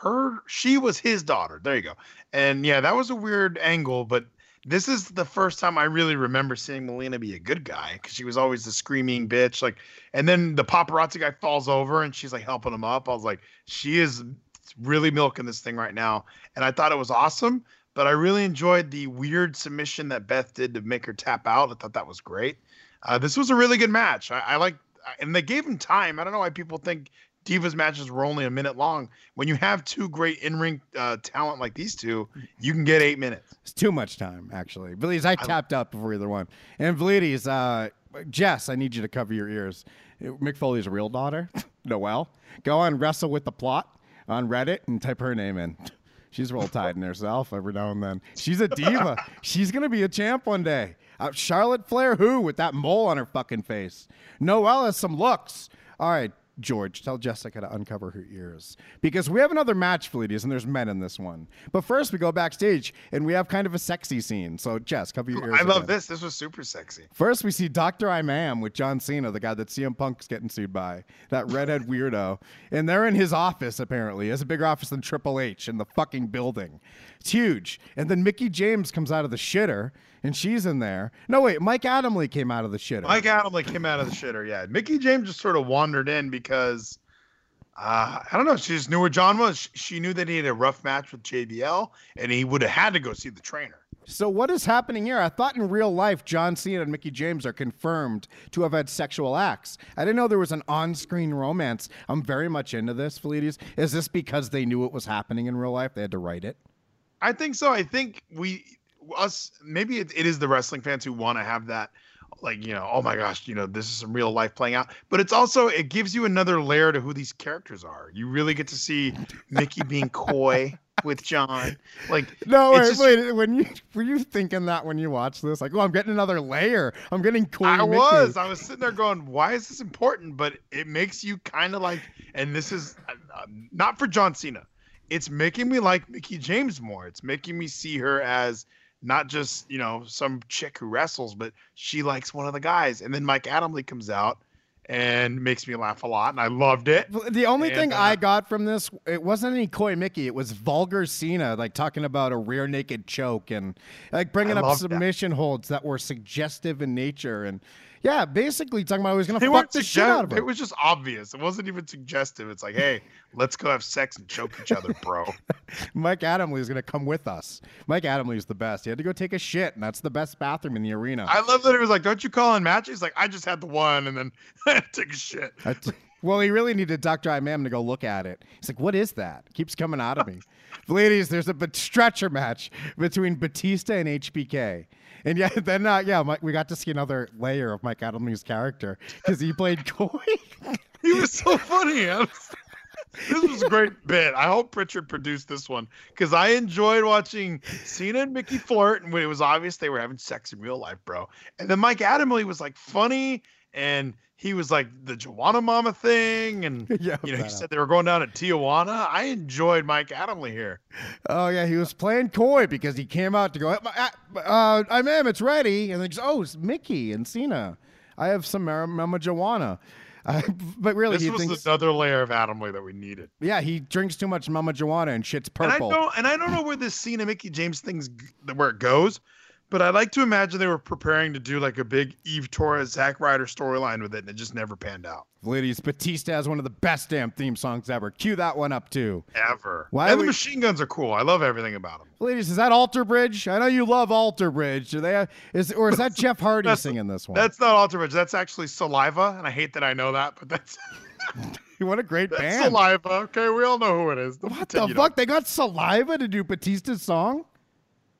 Her she was his daughter. There you go. And yeah, that was a weird angle, but this is the first time I really remember seeing Melina be a good guy because she was always the screaming bitch. Like, and then the paparazzi guy falls over and she's like helping him up. I was like, she is really milking this thing right now. And I thought it was awesome, but I really enjoyed the weird submission that Beth did to make her tap out. I thought that was great. Uh, this was a really good match. I, I like, and they gave him time. I don't know why people think Divas matches were only a minute long. When you have two great in ring uh, talent like these two, you can get eight minutes. It's too much time, actually. Bleedies, I tapped out before either one. And Bleedies, uh, Jess, I need you to cover your ears. Mick Foley's real daughter, Noelle, go on Wrestle with the Plot on Reddit and type her name in. She's roll tide in herself every now and then. She's a diva. She's gonna be a champ one day. Uh, Charlotte Flair, who with that mole on her fucking face? Noelle has some looks. All right, George, tell Jessica to uncover her ears because we have another match, Fleeties, and there's men in this one. But first, we go backstage and we have kind of a sexy scene. So, Jess, cover your ears. I love again. this. This was super sexy. First, we see Dr. Amann with John Cena, the guy that CM Punk's getting sued by, that redhead weirdo. And they're in his office, apparently. He has a bigger office than Triple H in the fucking building. It's huge. And then Mickie James comes out of the shitter, and she's in there. No, wait, Mike Adamle came out of the shitter. Mike Adamle came out of the shitter. Yeah, Mickie James just sort of wandered in because uh, I don't know. She just knew where John was. She, knew that he had a rough match with JBL, and he would have had to go see the trainer. So what is happening here? I thought in real life John Cena and Mickie James are confirmed to have had sexual acts. I didn't know there was an on-screen romance. I'm very much into this, Felides. Is this because they knew it was happening in real life? They had to write it. I think so. I think we us maybe it, it is the wrestling fans who want to have that like you know oh my gosh you know this is some real life playing out but it's also it gives you another layer to who these characters are you really get to see Mickie being coy with john like No, wait, just- wait. When you were you thinking that when you watched this, like, oh, I'm getting another layer. I'm getting cool. I was. I was sitting there going, "Why is this important?" But it makes you kind of like, and this is uh, uh, not for John Cena. It's making me like Mickie James more. It's making me see her as not just you know some chick who wrestles, but she likes one of the guys. And then Mike Adamle comes out and makes me laugh a lot, and I loved it. The only And, thing uh, I got from this, it wasn't any coy Mickie. It was vulgar Cena, like talking about a rear naked choke and like bringing I up loved that. submission holds that were suggestive in nature. And yeah, basically talking about he was gonna weren't fuck the shit out of her. It was just obvious. It wasn't even suggestive. It's like, hey, let's go have sex and choke each other, bro. Mike Adamle is going to come with us. Mike Adamle is the best. He had to go take a shit, and that's the best bathroom in the arena. I love that he was like, "Don't you call in matches?" He's like, "I just had the one, and then I took a shit." T- well, he really needed Dr. Amann to go look at it. He's like, what is that? It keeps coming out of me. Ladies, there's a stretcher match between Batista and HBK. And yeah, then uh, yeah, Mike, we got to see another layer of Mike Adamle's character because he played coy. He was so funny. This was a great bit. I hope Pritchard produced this one because I enjoyed watching Cena and Mickie flirt, and when it was obvious they were having sex in real life, bro. And then Mike Adamle was like funny, and he was like the Joanna Mama thing, and Yeah, you know he said they were going down to Tijuana. I enjoyed Mike Adamle here. oh yeah, he was playing coy because he came out to go. Uh, uh, Amann, it's ready, and then he goes, oh, it's Mickie and Cena. I have some mar- Mama Joanna. Uh, but really, This was thinks, another layer of Adamle that we needed. yeah, he drinks too much Mama Joanna and shit's purple. And I don't, and I don't know where this Cena Mickey James thing's where it goes, but I like to imagine they were preparing to do like a big Eve Torres Zack Ryder storyline with it, and it just never panned out Ladies, Batista has one of the best damn theme songs ever. Cue that one up too. ever. Why and the we- machine guns are cool. I love everything about them. Ladies, is that Alter Bridge? I know you love Alter Bridge. Do they is or is that Jeff Hardy singing this one? That's not Alter Bridge. That's actually Saliva, and I hate that I know that, but that's, what a great that's band. Saliva. Okay, we all know who it is. Don't What pretend the fuck? They got Saliva to do Batista's song?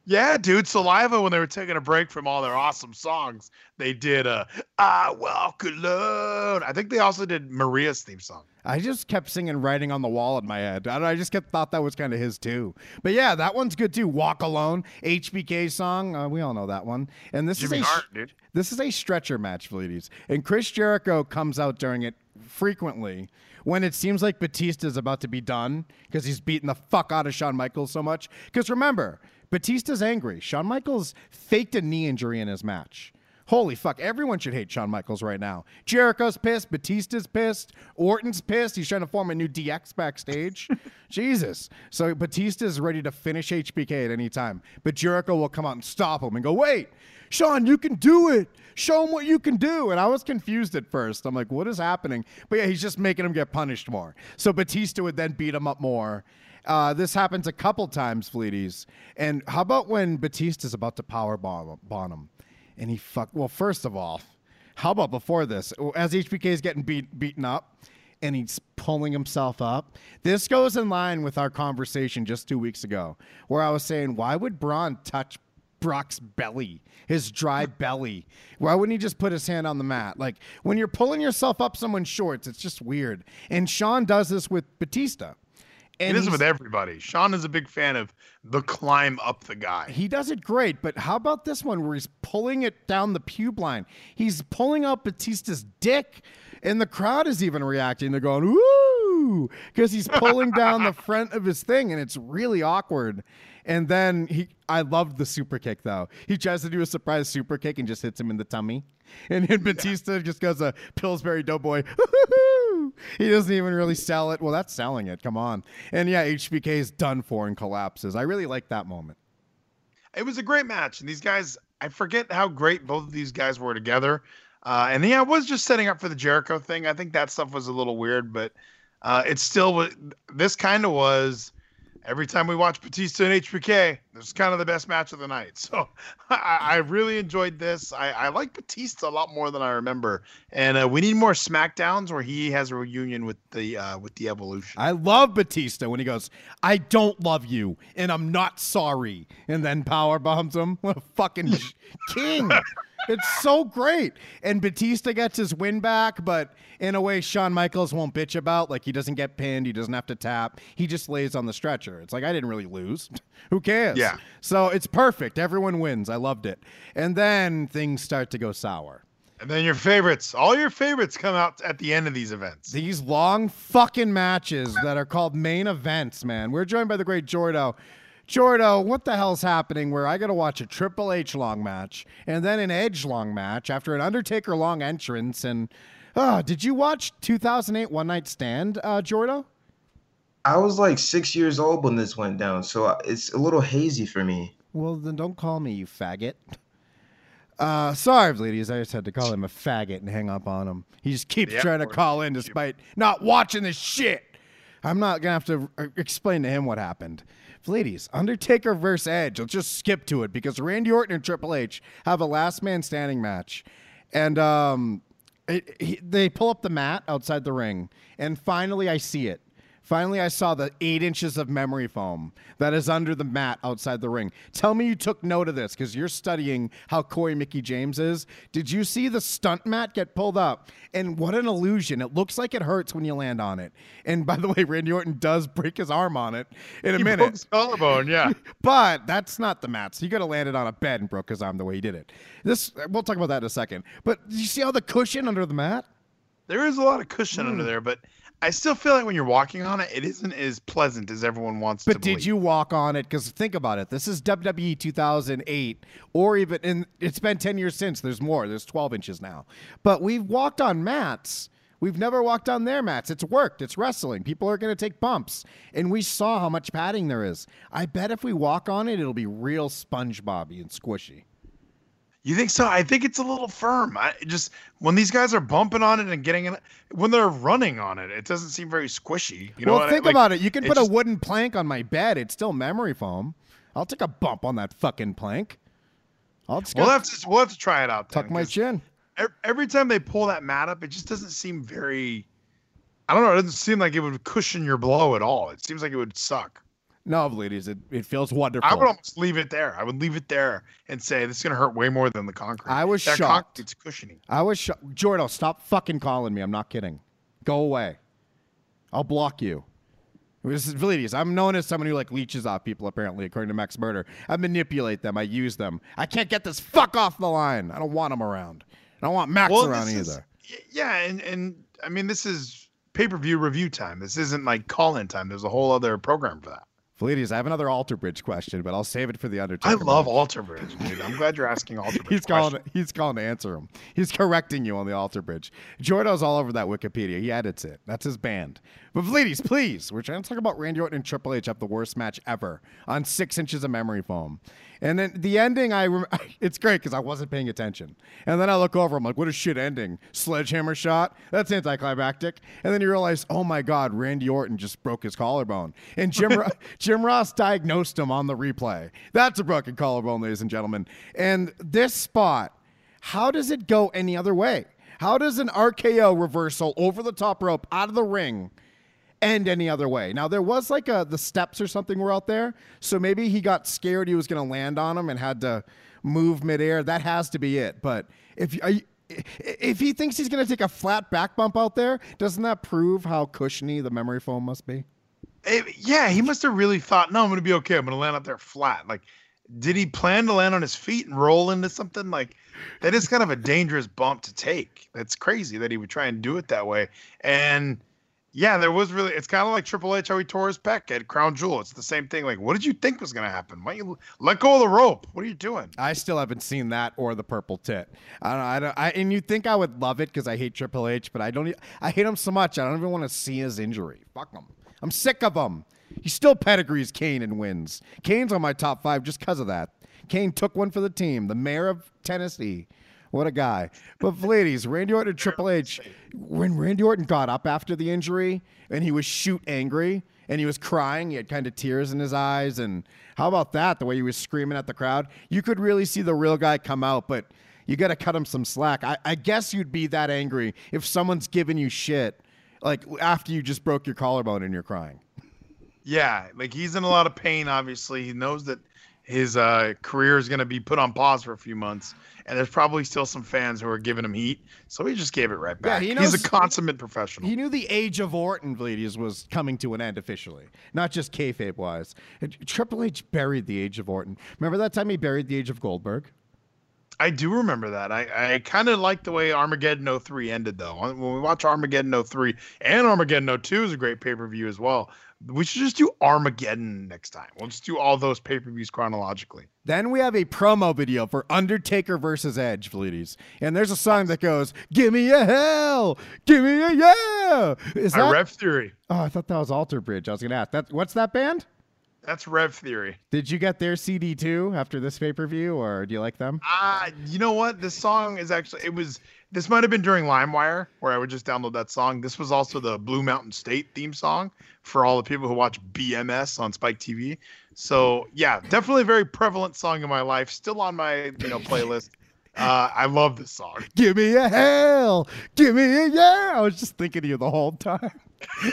Yeah, dude, Saliva. When they were taking a break from all their awesome songs, they did uh, "I Walk Alone." I think they also did Maria's theme song. I just kept singing "Writing on the Wall" in my head. I, don't I just kept thought that was kind of his too. But yeah, that one's good too. "Walk Alone," HBK song. Uh, we all know that one. And this Jimmy is a Hart, dude. This is a stretcher match, ladies. And Chris Jericho comes out during it frequently when it seems like Batista is about to be done because he's beating the fuck out of Shawn Michaels so much. Because remember, Batista's angry. Shawn Michaels faked a knee injury in his match. Holy fuck, everyone should hate Shawn Michaels right now. Jericho's pissed, Batista's pissed, Orton's pissed. He's trying to form a new DX backstage. Jesus. So Batista's ready to finish HBK at any time. But Jericho will come out and stop him and go, wait, Shawn, you can do it. Show him what you can do. And I was confused at first. I'm like, what is happening? But yeah, he's just making him get punished more. So Batista would then beat him up more. Uh, this happens a couple times, Fleeties. And how about when Batista's about to power bomb, bomb him? And he fuck. Well, first of all, how about before this? As HBK is getting beat, beaten up and he's pulling himself up. This goes in line with our conversation just two weeks ago, where I was saying, why would Braun touch Brock's belly, his dry belly? Why wouldn't he just put his hand on the mat? Like when you're pulling yourself up someone's shorts, it's just weird. And Shawn does this with Batista. And it he's- with everybody. Shawn is a big fan of the climb up the guy. He does it great, but how about this one where he's pulling it down the pube line? He's pulling out Batista's dick, and the crowd is even reacting. They're going, woo, because he's pulling down the front of his thing, and it's really awkward. And then he, I loved the super kick though. He tries to do a surprise super kick and just hits him in the tummy. And then Batista just goes a Pillsbury Doughboy. he doesn't even really sell it. Well, that's selling it. Come on. And yeah, HBK is done for and collapses. I really like that moment. It was a great match, and these guys, I forget how great both of these guys were together. Uh, and yeah, I was just setting up for the Jericho thing. I think that stuff was a little weird, but uh, it still was. This kind of was. Every time we watch Batista and HBK, this is kind of the best match of the night. So I, I really enjoyed this. I, I like Batista a lot more than I remember, and uh, we need more Smackdowns where he has a reunion with the uh, with the Evolution. I love Batista when he goes, I don't love you, and I'm not sorry. And then power bombs him. What a fucking king. It's so great. And Batista gets his win back, but in a way Shawn Michaels won't bitch about. Like he doesn't get pinned, he doesn't have to tap. He just lays on the stretcher. It's like I didn't really lose. Who cares? Yeah. So it's perfect. Everyone wins. I loved it. And then things start to go sour. and then your favorites, all your favorites, come out at the end of these events. These long fucking matches that are called main events, man. We're joined by the great Jordo. Jordo, what the hell's happening where I got to watch a Triple H long match and then an Edge long match after an Undertaker long entrance? And oh, did you watch 2008 One Night Stand, uh, Jordo? I was like six years old when this went down, so it's a little hazy for me. Well, then don't call me, you faggot. Uh, sorry, ladies. I just had to call him a faggot and hang up on him. He just keeps Yeah, trying to call in despite not watching this shit. I'm not gonna have to uh, explain to him what happened. Ladies, Undertaker versus Edge. Let's just skip to it because Randy Orton and Triple H have a last man standing match, and um, it, he, they pull up the mat outside the ring, and finally I see it. Finally, I saw the eight inches of memory foam that is under the mat outside the ring. Tell me you took note of this because you're studying how Corey Mickie James is. Did you see the stunt mat get pulled up? And what an illusion. It looks like it hurts when you land on it. And by the way, Randy Orton does break his arm on it in a He minute. broke collarbone, yeah. But that's not the mats. He could have landed on a bed and broke his arm the way he did it. This we'll talk about that in a second. But did you see all the cushion under the mat? There is a lot of cushion Hmm. under there, but I still feel like when you're walking on it, it isn't as pleasant as everyone wants to But did believe. you walk on it? Because think about it. This is WWE 2008, or even, and it's been 10 years since. There's more. There's 12 inches now. But we've walked on mats. We've never walked on their mats. It's worked. It's wrestling. People are going to take bumps. And we saw how much padding there is. I bet if we walk on it, it'll be real SpongeBobby and squishy. You think so? I think it's a little firm. I just when these guys are bumping on it and getting it, when they're running on it, it doesn't seem very squishy. You know well, what I- think like, about it. You can put just- a wooden plank on my bed. It's still memory foam. I'll take a bump on that fucking plank. I'll just We'll have to we'll have to try it out. Then, tuck my chin. Every time they pull that mat up, it just doesn't seem very. I don't know. It doesn't seem like it would cushion your blow at all. It seems like it would suck. No, ladies, it, it feels wonderful. I would almost leave it there. I would leave it there and say this is gonna hurt way more than the concrete. I was that shocked. It's cushiony. I was shocked. Jordo, stop fucking calling me. I'm not kidding. Go away. I'll block you. This is ladies. I'm known as someone who like leeches off people. Apparently, according to Max Murder, I manipulate them. I use them. I can't get this fuck off the line. I don't want him around. I don't want Max Well, around this is- either. yeah, and and I mean this is pay per view review time. This isn't like call in time. There's a whole other program for that. Ladies, I have another Alter Bridge question, but I'll save it for the Undertaker. I love match. Alter Bridge, dude. I'm glad you're asking Alter Bridge. He's calling. questions. He's calling to answer him. He's correcting you on the Alter Bridge. Jordo's all over that Wikipedia. He edits it. That's his band. But ladies, please, we're trying to talk about Randy Orton and Triple H have the worst match ever on six inches of memory foam. And then the ending, I rem- it's great because I wasn't paying attention. And then I look over, I'm like, what a shit ending. Sledgehammer shot. That's anticlimactic. And then you realize, oh my God, Randy Orton just broke his collarbone. And Jim Ro- Jim Ross diagnosed him on the replay. That's a broken collarbone, ladies and gentlemen. And this spot, how does it go any other way? How does an RKO reversal over the top rope out of the ring end any other way? Now there was like a the steps or something were out there, so maybe he got scared he was going to land on them and had to move midair. That has to be it. But if you, if he thinks he's going to take a flat back bump out there, doesn't that prove how cushiony the memory foam must be? it- yeah, he must have really thought, no, I'm gonna be okay. I'm gonna land out there flat. Like, did he plan to land on his feet and roll into something? Like, that is kind of a dangerous bump to take. That's crazy that he would try and do it that way. And yeah, there was really. It's kind of like Triple H how he tore his pec at Crown Jewel. It's the same thing. Like, what did you think was gonna happen? Why you let go of the rope? What are you doing? I still haven't seen that or the purple tit. I don't. I don't. I, and you think I would love it because I hate Triple H, but I don't. I hate him so much. I don't even want to see his injury. Fuck him. I'm sick of him. He still pedigrees Kane and wins. Kane's on my top five just because of that. Kane took one for the team. The mayor of Tennessee. What a guy. But ladies, Randy Orton Triple H, when Randy Orton got up after the injury and he was shoot angry and he was crying, he had kind of tears in his eyes. And how about that? The way he was screaming at the crowd, you could really see the real guy come out, but you got to cut him some slack. I, I guess you'd be that angry if someone's giving you shit, like after you just broke your collarbone and you're crying. Yeah, like he's in a lot of pain. Obviously, he knows that his uh, career is going to be put on pause for a few months, and there's probably still some fans who are giving him heat. So he just gave it right Yeah, back. he he's a consummate professional. He knew the age of Orton, ladies, was coming to an end officially, not just kayfabe wise. Triple H buried the age of Orton. Remember that time he buried the age of Goldberg? I do remember that. I, I kind of like the way Armageddon 03 ended, though. When we watch Armageddon 03 and Armageddon 02 is a great pay per view as well. We should just do Armageddon next time. We'll just do all those pay per views chronologically. Then we have a promo video for Undertaker versus Edge, ladies. And there's a song that goes, Give me a hell! Give me a yeah! Is I that? Rev Theory. oh, I thought that was Alter Bridge. I was going to ask. That, what's that band? That's Rev Theory. Did you get their CD too after this pay per view, or do you like them? Uh, you know what? This song is actually it was this might have been during LimeWire where I would just download that song. This was also the Blue Mountain State theme song for all the people who watch BMS on Spike TV. So yeah, definitely a very prevalent song in my life. Still on my you know playlist. Uh, I love this song. Give me a hell! Give me a yeah! I was just thinking of you the whole time.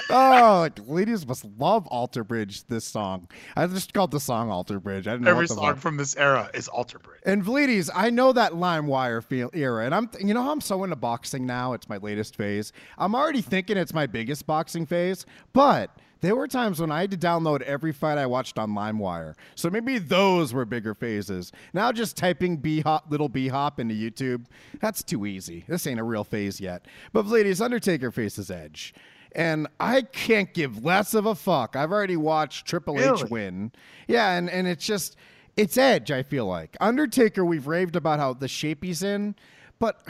Oh, ladies must love Alter Bridge. This song, I just called the song Alter Bridge. I didn't know Every song from this era is Alter Bridge. And ladies, I know that LimeWire feel era, and I'm you know how I'm so into boxing now. It's my latest phase. I'm already thinking it's my biggest boxing phase, but. There were times when I had to download every fight I watched on LimeWire. So maybe those were bigger phases. Now just typing B hop little B hop into YouTube, that's too easy. This ain't a real phase yet. But ladies, Undertaker faces Edge. And I can't give less of a fuck. I've already watched Triple H win. Yeah, and, and it's just it's Edge, I feel like. Undertaker, we've raved about how the shape he's in, but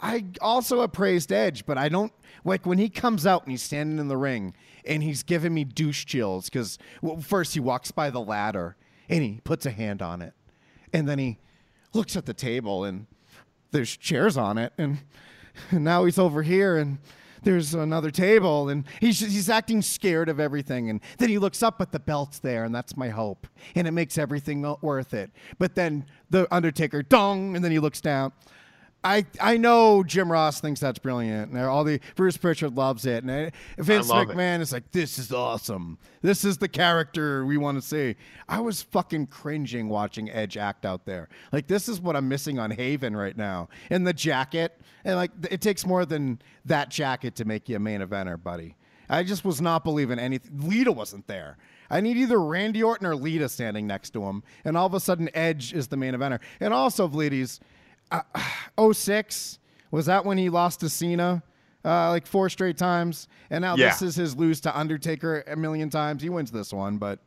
I also appraised Edge, but I don't like when he comes out and he's standing in the ring and he's giving me douche chills because well, first he walks by the ladder and he puts a hand on it, and then he looks at the table and there's chairs on it, and, and now he's over here and there's another table and he's he's acting scared of everything. And then he looks up at the belts there and that's my hope. And it makes everything worth it. But then the undertaker dong and then he looks down I, I know Jim Ross thinks that's brilliant, and all the Bruce Pritchard loves it, and uh, Vince. McMahon is like, "This is awesome. This is the character we want to see." I was fucking cringing watching Edge act out there. Like this is what I'm missing on Haven right now, and the jacket, and like it takes more than that jacket to make you a main eventer, buddy. I just was not believing anything. Lita wasn't there. I need either Randy Orton or Lita standing next to him, and all of a sudden Edge is the main eventer. And also, ladies, uh, 06 was that when he lost to Cena uh, like four straight times, and now this is his lose to Undertaker a million times. He wins this one, but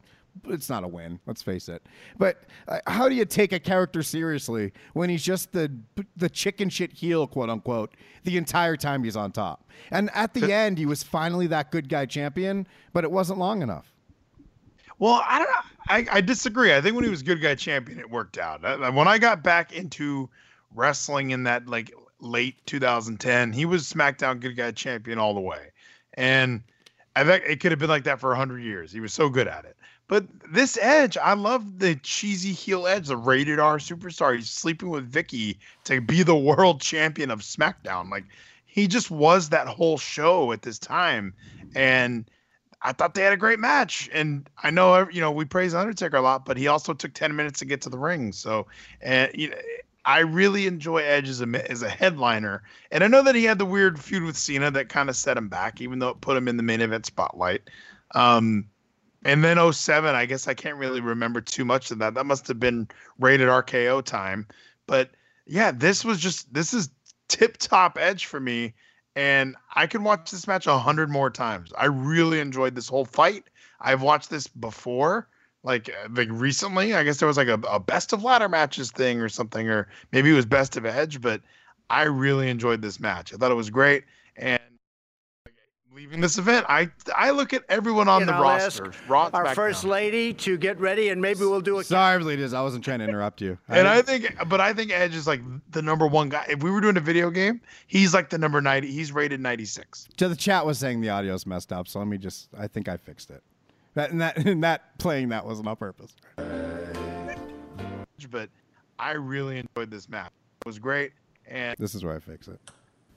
it's not a win. Let's face it. But uh, how do you take a character seriously when he's just the the chicken shit heel, quote unquote, the entire time he's on top? And at the end, he was finally that good guy champion, but it wasn't long enough. Well, I don't know. I, I disagree. I think when he was good guy champion, it worked out. Uh, When I got back into wrestling in that like late 2010, he was SmackDown good guy champion all the way, and I think it could have been like that for hundred years. He was so good at it. But this Edge, I love the cheesy heel Edge, the rated R superstar. He's sleeping with Vicky to be the world champion of SmackDown. Like he just was that whole show at this time, and I thought they had a great match, and I know you know we praise Undertaker a lot, but he also took ten minutes to get to the ring. So, and you know, I really enjoy Edge as a as a headliner, and I know that he had the weird feud with Cena that kind of set him back, even though it put him in the main event spotlight. Um, And then 07, I guess I can't really remember too much of that. That must have been rated RKO time. But yeah, this was just this is tip top edge for me. And I can watch this match a hundred more times. I really enjoyed this whole fight. I've watched this before, like uh, like recently. I guess there was like a, a best of ladder matches thing or something, or maybe it was best of edge, but I really enjoyed this match. I thought it was great. And leaving this event, I I look at everyone on And the I'll roster. Raw, and Our SmackDown. first lady to get ready, and maybe we'll do a Sorry, ladies, I wasn't trying to interrupt you. And I think, but I think Edge is like the number one guy. If we were doing a video game, he's like the number 90. He's rated 96. to the chat was saying the audio's messed up, so let me just. I think I fixed it. That and that and that playing that wasn't on purpose. But I really enjoyed this map. It was great. And This is where I fix it.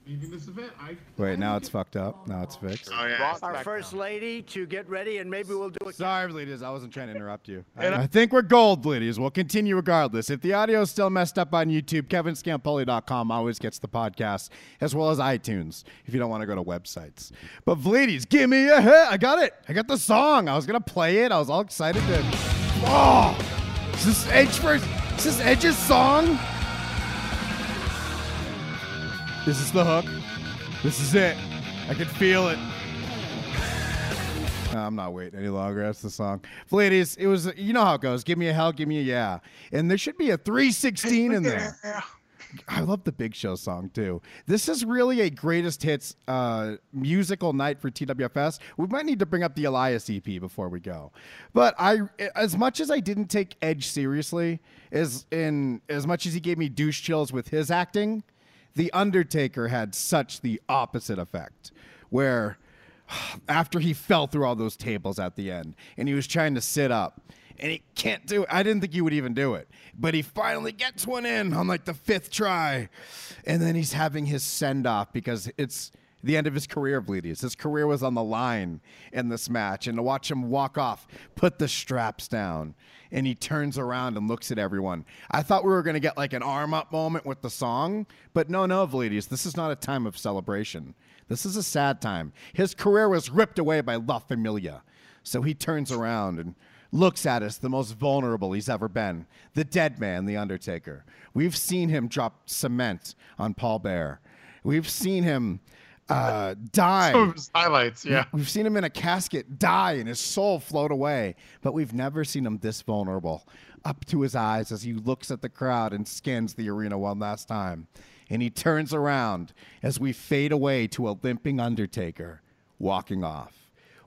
Leaving this event, I Wait, now it's fucked up. Now it's fixed. oh yeah, our SmackDown. first lady to get ready, and maybe we'll do a Sorry, ladies, I wasn't trying to interrupt you. And I- I think we're gold, ladies. We'll continue regardless. If the audio is still messed up on YouTube, kevinscampoli.com always gets the podcast, as well as iTunes, if you don't want to go to websites. But ladies, give me a hit. I got it. I got the song. I was going to play it. I was all excited to. Oh! Is this Edge first? Is this Edge's song? This is the hook. This is it. I can feel it. I'm not waiting any longer. That's the song. Ladies, it was, you know how it goes. Give me a hell, give me a yeah. And there should be a 316 in there. I love the Big Show song too. This is really a greatest hits uh, musical night for TWFS. We might need to bring up the Elias EP before we go. But I, as much as I didn't take Edge seriously, as in as much as he gave me douche chills with his acting, the Undertaker had such the opposite effect, where after he fell through all those tables at the end and he was trying to sit up and he can't do it. I didn't think he would even do it, but he finally gets one in on like the fifth try. And then he's having his send off because it's the end of his career, Bleedies. His career was on the line in this match. And to watch him walk off, put the straps down, and he turns around and looks at everyone. I thought we were going to get like an arm up moment with the song, but no, no, Bleedies. This is not a time of celebration. This is a sad time. His career was ripped away by La Familia. So he turns around and looks at us the most vulnerable he's ever been the dead man, The Undertaker. We've seen him drop cement on Paul Bearer. We've seen him uh, die. Some of his highlights, yeah. We've seen him in a casket die and his soul float away, but we've never seen him this vulnerable. Up to his eyes as he looks at the crowd and scans the arena one last time. And he turns around as we fade away to a limping Undertaker walking off.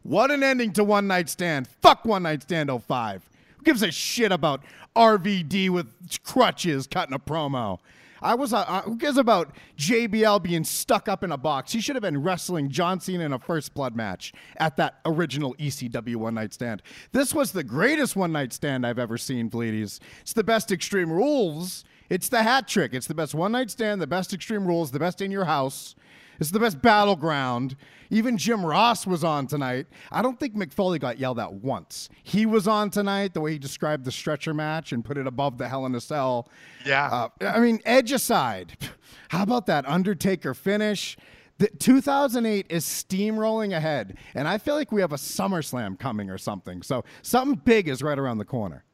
What an ending to One Night Stand. Fuck One Night Stand 05. Who gives a shit about RVD with crutches cutting a promo? I was, uh, uh, who cares about JBL being stuck up in a box? He should have been wrestling John Cena in a first blood match at that original ECW one night stand. This was the greatest one night stand I've ever seen, Bleedies. It's the best Extreme Rules. It's the hat trick. It's the best one night stand, the best Extreme Rules, the best in your house. It's the best battleground. Even Jim Ross was on tonight. I don't think Mick Foley got yelled at once. He was on tonight, the way he described the stretcher match and put it above the Hell in a Cell. Yeah. Uh, I mean, Edge aside, how about that Undertaker finish? The 2008 is steamrolling ahead, and I feel like we have a SummerSlam coming or something. So something big is right around the corner.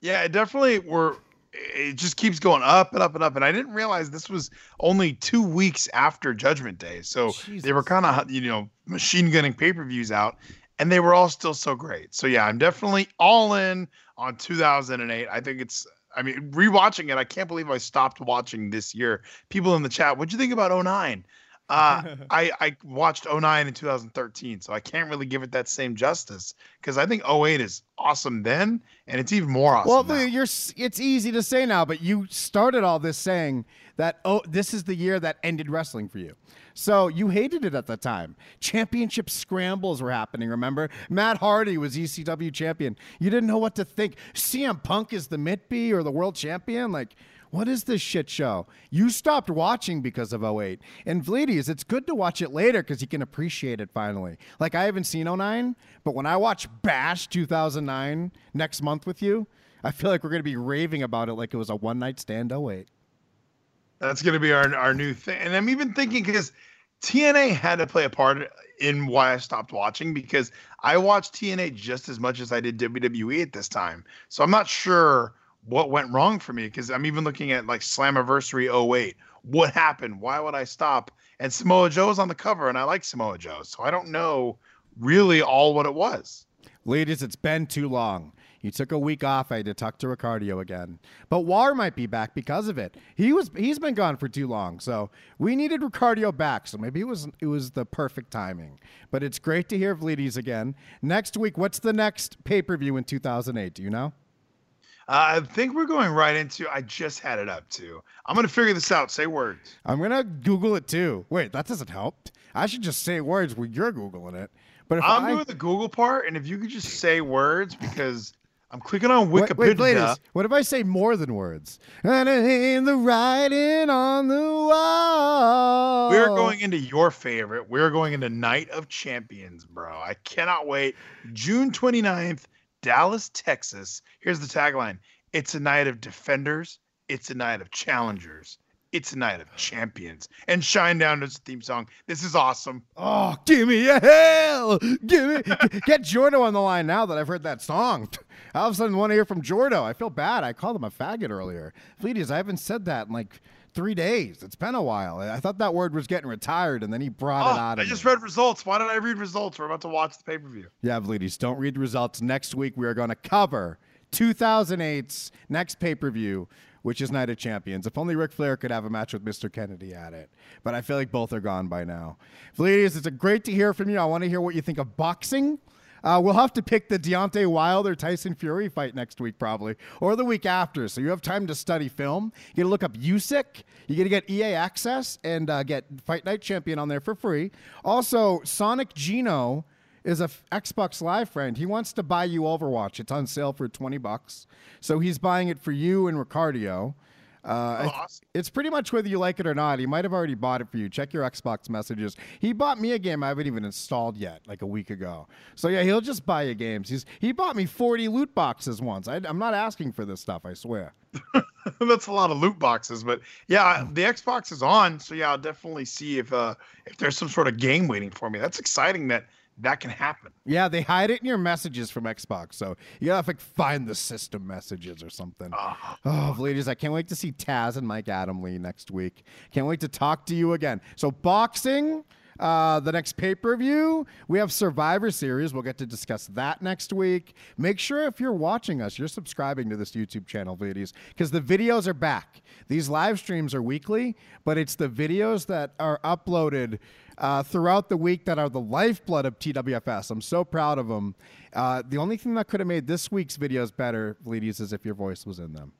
Yeah, it definitely were. It just keeps going up and up and up. And I didn't realize this was only two weeks after Judgment Day. So they were kind of, you know, machine gunning pay per views out, and they were all still so great. So yeah, I'm definitely all in on 2008. I think it's. I mean, rewatching it, I can't believe I stopped watching this year. People in the chat, what'd you think about 09? Uh, I, I watched 09 in 2013, so I can't really give it that same justice because I think 08 is awesome then, and it's even more awesome. Well, now. you're it's easy to say now, but you started all this saying that oh, this is the year that ended wrestling for you. So you hated it at the time. Championship scrambles were happening. Remember, Matt Hardy was ECW champion. You didn't know what to think. CM Punk is the Mitby or the world champion. Like, what is this shit show? You stopped watching because of 08. And Vleedies, it's good to watch it later because you can appreciate it finally. Like, I haven't seen 09, but when I watch Bash 2009 next month with you, I feel like we're going to be raving about it like it was a one night stand 08. That's going to be our our new thing. And I'm even thinking because TNA had to play a part in why I stopped watching because I watched TNA just as much as I did WWE at this time. So I'm not sure what went wrong for me because I'm even looking at like Slammiversary 08. What happened? Why would I stop? And Samoa Joe's on the cover, and I like Samoa Joe. So I don't know really all what it was. Ladies, it's been too long. You took a week off. I had to talk to Ricardio again. But War might be back because of it. He was he's been gone for too long. So we needed Ricardio back. So maybe it was it was the perfect timing. But it's great to hear Vlides again. Next week, what's the next pay-per-view in 2008? Do you know? Uh, I think we're going right into. I just had it up too. I'm gonna figure this out. Say words. I'm gonna Google it too. Wait, that doesn't help. I should just say words when you're Googling it. But if I'm I, doing the Google part, and if you could just say words because I'm clicking on Wait, Wikipedia. wait, ladies, what if I say more than words? And ain't the writing on the wall. We're going into your favorite. We're going into Night of Champions, bro. I cannot wait. June 29th, Dallas, Texas. Here's the tagline It's a night of defenders, it's a night of challengers, it's a night of champions. And Shinedown is the theme song. This is awesome. Oh, give me a hell. Give me. Get Jordo on the line now that I've heard that song. All of a sudden, want to hear from Jordo. I feel bad. I called him a faggot earlier. Fleeties, I haven't said that in like three days. It's been a while. I thought that word was getting retired, and then he brought Oh, it out I just me. read results. Why did I read results? We're about to watch the pay per view. Yeah, Vlides, don't read results. Next week, we are going to cover 2008's next pay per view, which is Night of Champions. If only Ric Flair could have a match with Mr. Kennedy at it. But I feel like both are gone by now. Vlides, it's a great to hear from you. I want to hear what you think of boxing. Uh, we'll have to pick the Deontay Wilder Tyson Fury fight next week, probably, or the week after. So you have time to study film. You got to look up Usyk. You got to get EA access and uh, get Fight Night Champion on there for free. Also, Sonic Gino is a f- Xbox Live friend. He wants to buy you Overwatch. It's on sale for 20 bucks. So he's buying it for you and Ricardio. Uh, I- awesome. it's pretty much whether you like it or not. He might have already bought it for you. Check your Xbox messages. He bought me a game I haven't even installed yet, like a week ago. So yeah, he'll just buy you games. He's he bought me 40 loot boxes once. I, I'm not asking for this stuff. I swear. That's a lot of loot boxes, but yeah, the Xbox is on, so yeah, I'll definitely see if uh if there's some sort of game waiting for me. That's exciting that that can happen. Yeah, they hide it in your messages from Xbox, so you gotta like find the system messages or something. Oh, ladies, I can't wait to see Taz and Mike Adamle next week. Can't wait to talk to you again. So boxing. Uh, the next pay per view, we have Survivor Series. We'll get to discuss that next week. Make sure if you're watching us, you're subscribing to this YouTube channel, ladies, because the videos are back. These live streams are weekly, but it's the videos that are uploaded uh, throughout the week that are the lifeblood of TWFS. I'm so proud of them. Uh, the only thing that could have made this week's videos better, ladies, is if your voice was in them.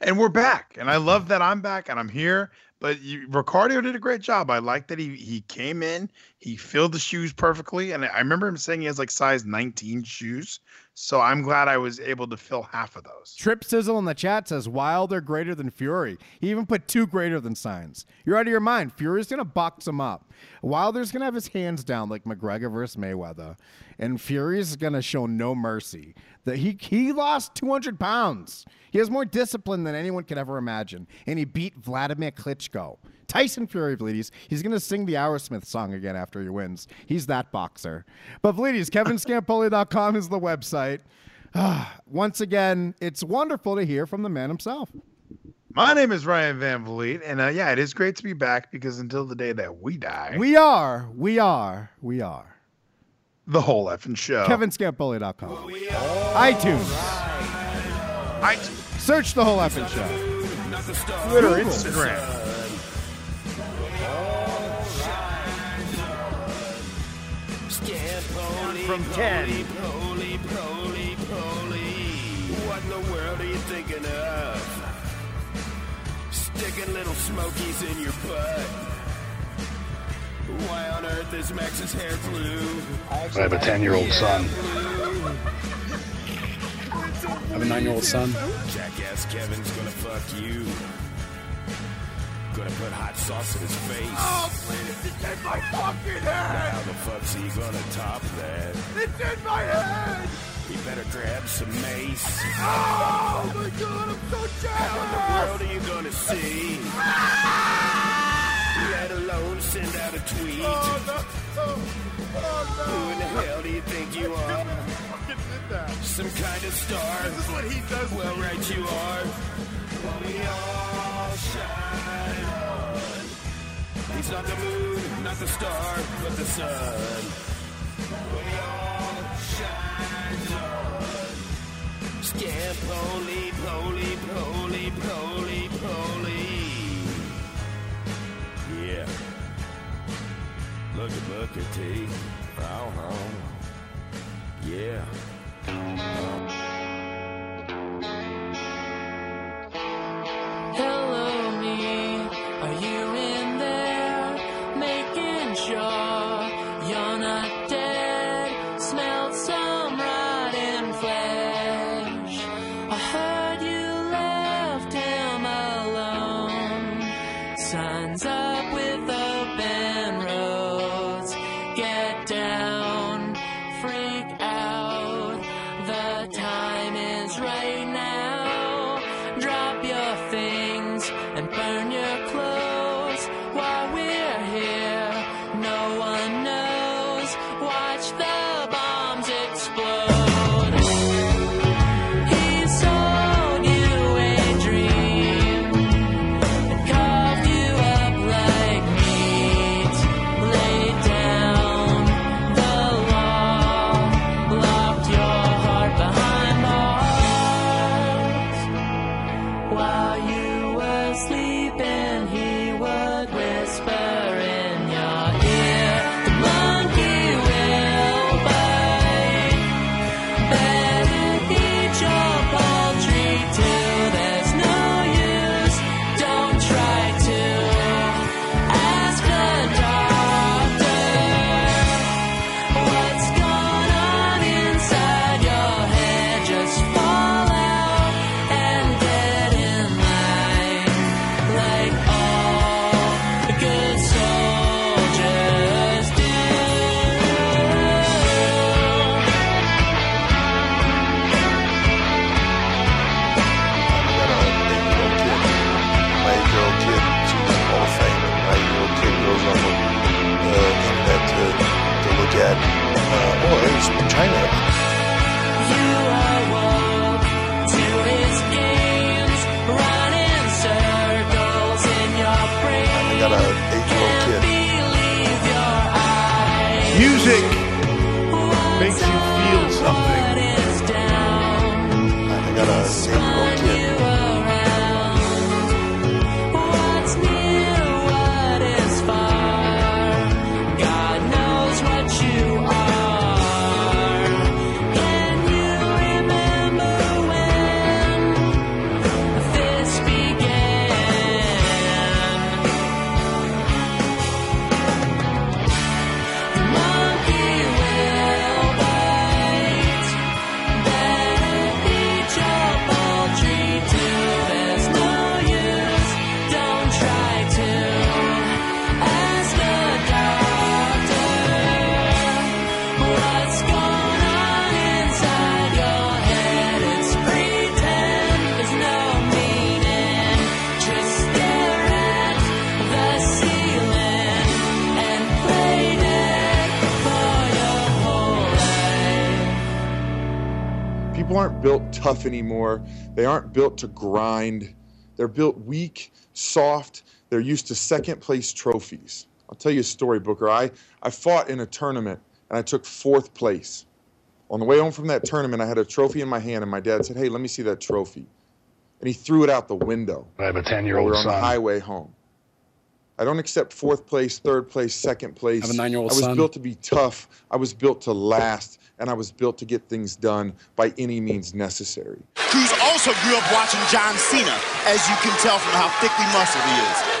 And we're back, and I love that I'm back and I'm here. But you, Ricardo did a great job. I like that he he came in, he filled the shoes perfectly, and I remember him saying he has like size 19 shoes. So I'm glad I was able to fill half of those. Trip Sizzle in the chat says Wilder greater than Fury. He even put two greater than signs. You're out of your mind. Fury's gonna box him up. Wilder's gonna have his hands down like McGregor versus Mayweather, and Fury's is gonna show no mercy. That he he lost 200 pounds. He has more discipline than anyone could ever imagine, and he beat Wladimir Klitschko. Tyson Fury, ladies. He's going to sing the Aerosmith song again after he wins. He's that boxer. But, ladies, KevinScampoli.com is the website. Once again, it's wonderful to hear from the man himself. My name is Ryan Van Vliet, and uh, yeah, it is great to be back because until the day that we die, We are, we are, we are. The whole effing show. KevinScampoli.com. iTunes. I, Search the whole effing show. Twitter, Google. Instagram. From 10. Holy, holy, holy. What in the world are you thinking of? Sticking little smokies in your butt. Why on earth is Max's hair blue? I have a 10 year old son. I have a 9 year old son. Jackass Kevin's gonna fuck you. Gonna put hot sauce in his face. Oh, please, it's in my fucking head! How the fuck's he gonna top that? It's in my head! He better grab some mace. Oh my god, I'm so jealous! How in the world are you gonna see? Ah! Let alone send out a tweet. Oh, oh, Who in the hell do you think you are? Some kind of star. This is what he does. Well, right you are. We all shine on. He's not the moon, not the star, but the sun. We all shine on. Scam poly, poly, poly, At Booker T. Oh, oh. Yeah. Tough anymore. They aren't built to grind. They're built weak, soft. They're used to second place trophies. I'll tell you a story, Booker. I, I fought in a tournament and I took fourth place. On the way home from that tournament, I had a trophy in my hand, and my dad said, Hey, let me see that trophy. And he threw it out the window. I have a 10 year we old were on the highway home. I don't accept fourth place, third place, second place. I have a nine-year-old son. I was son. built to be tough. I was built to last, and I was built to get things done by any means necessary. Cruz also grew up watching John Cena, as you can tell from how thickly muscled he is.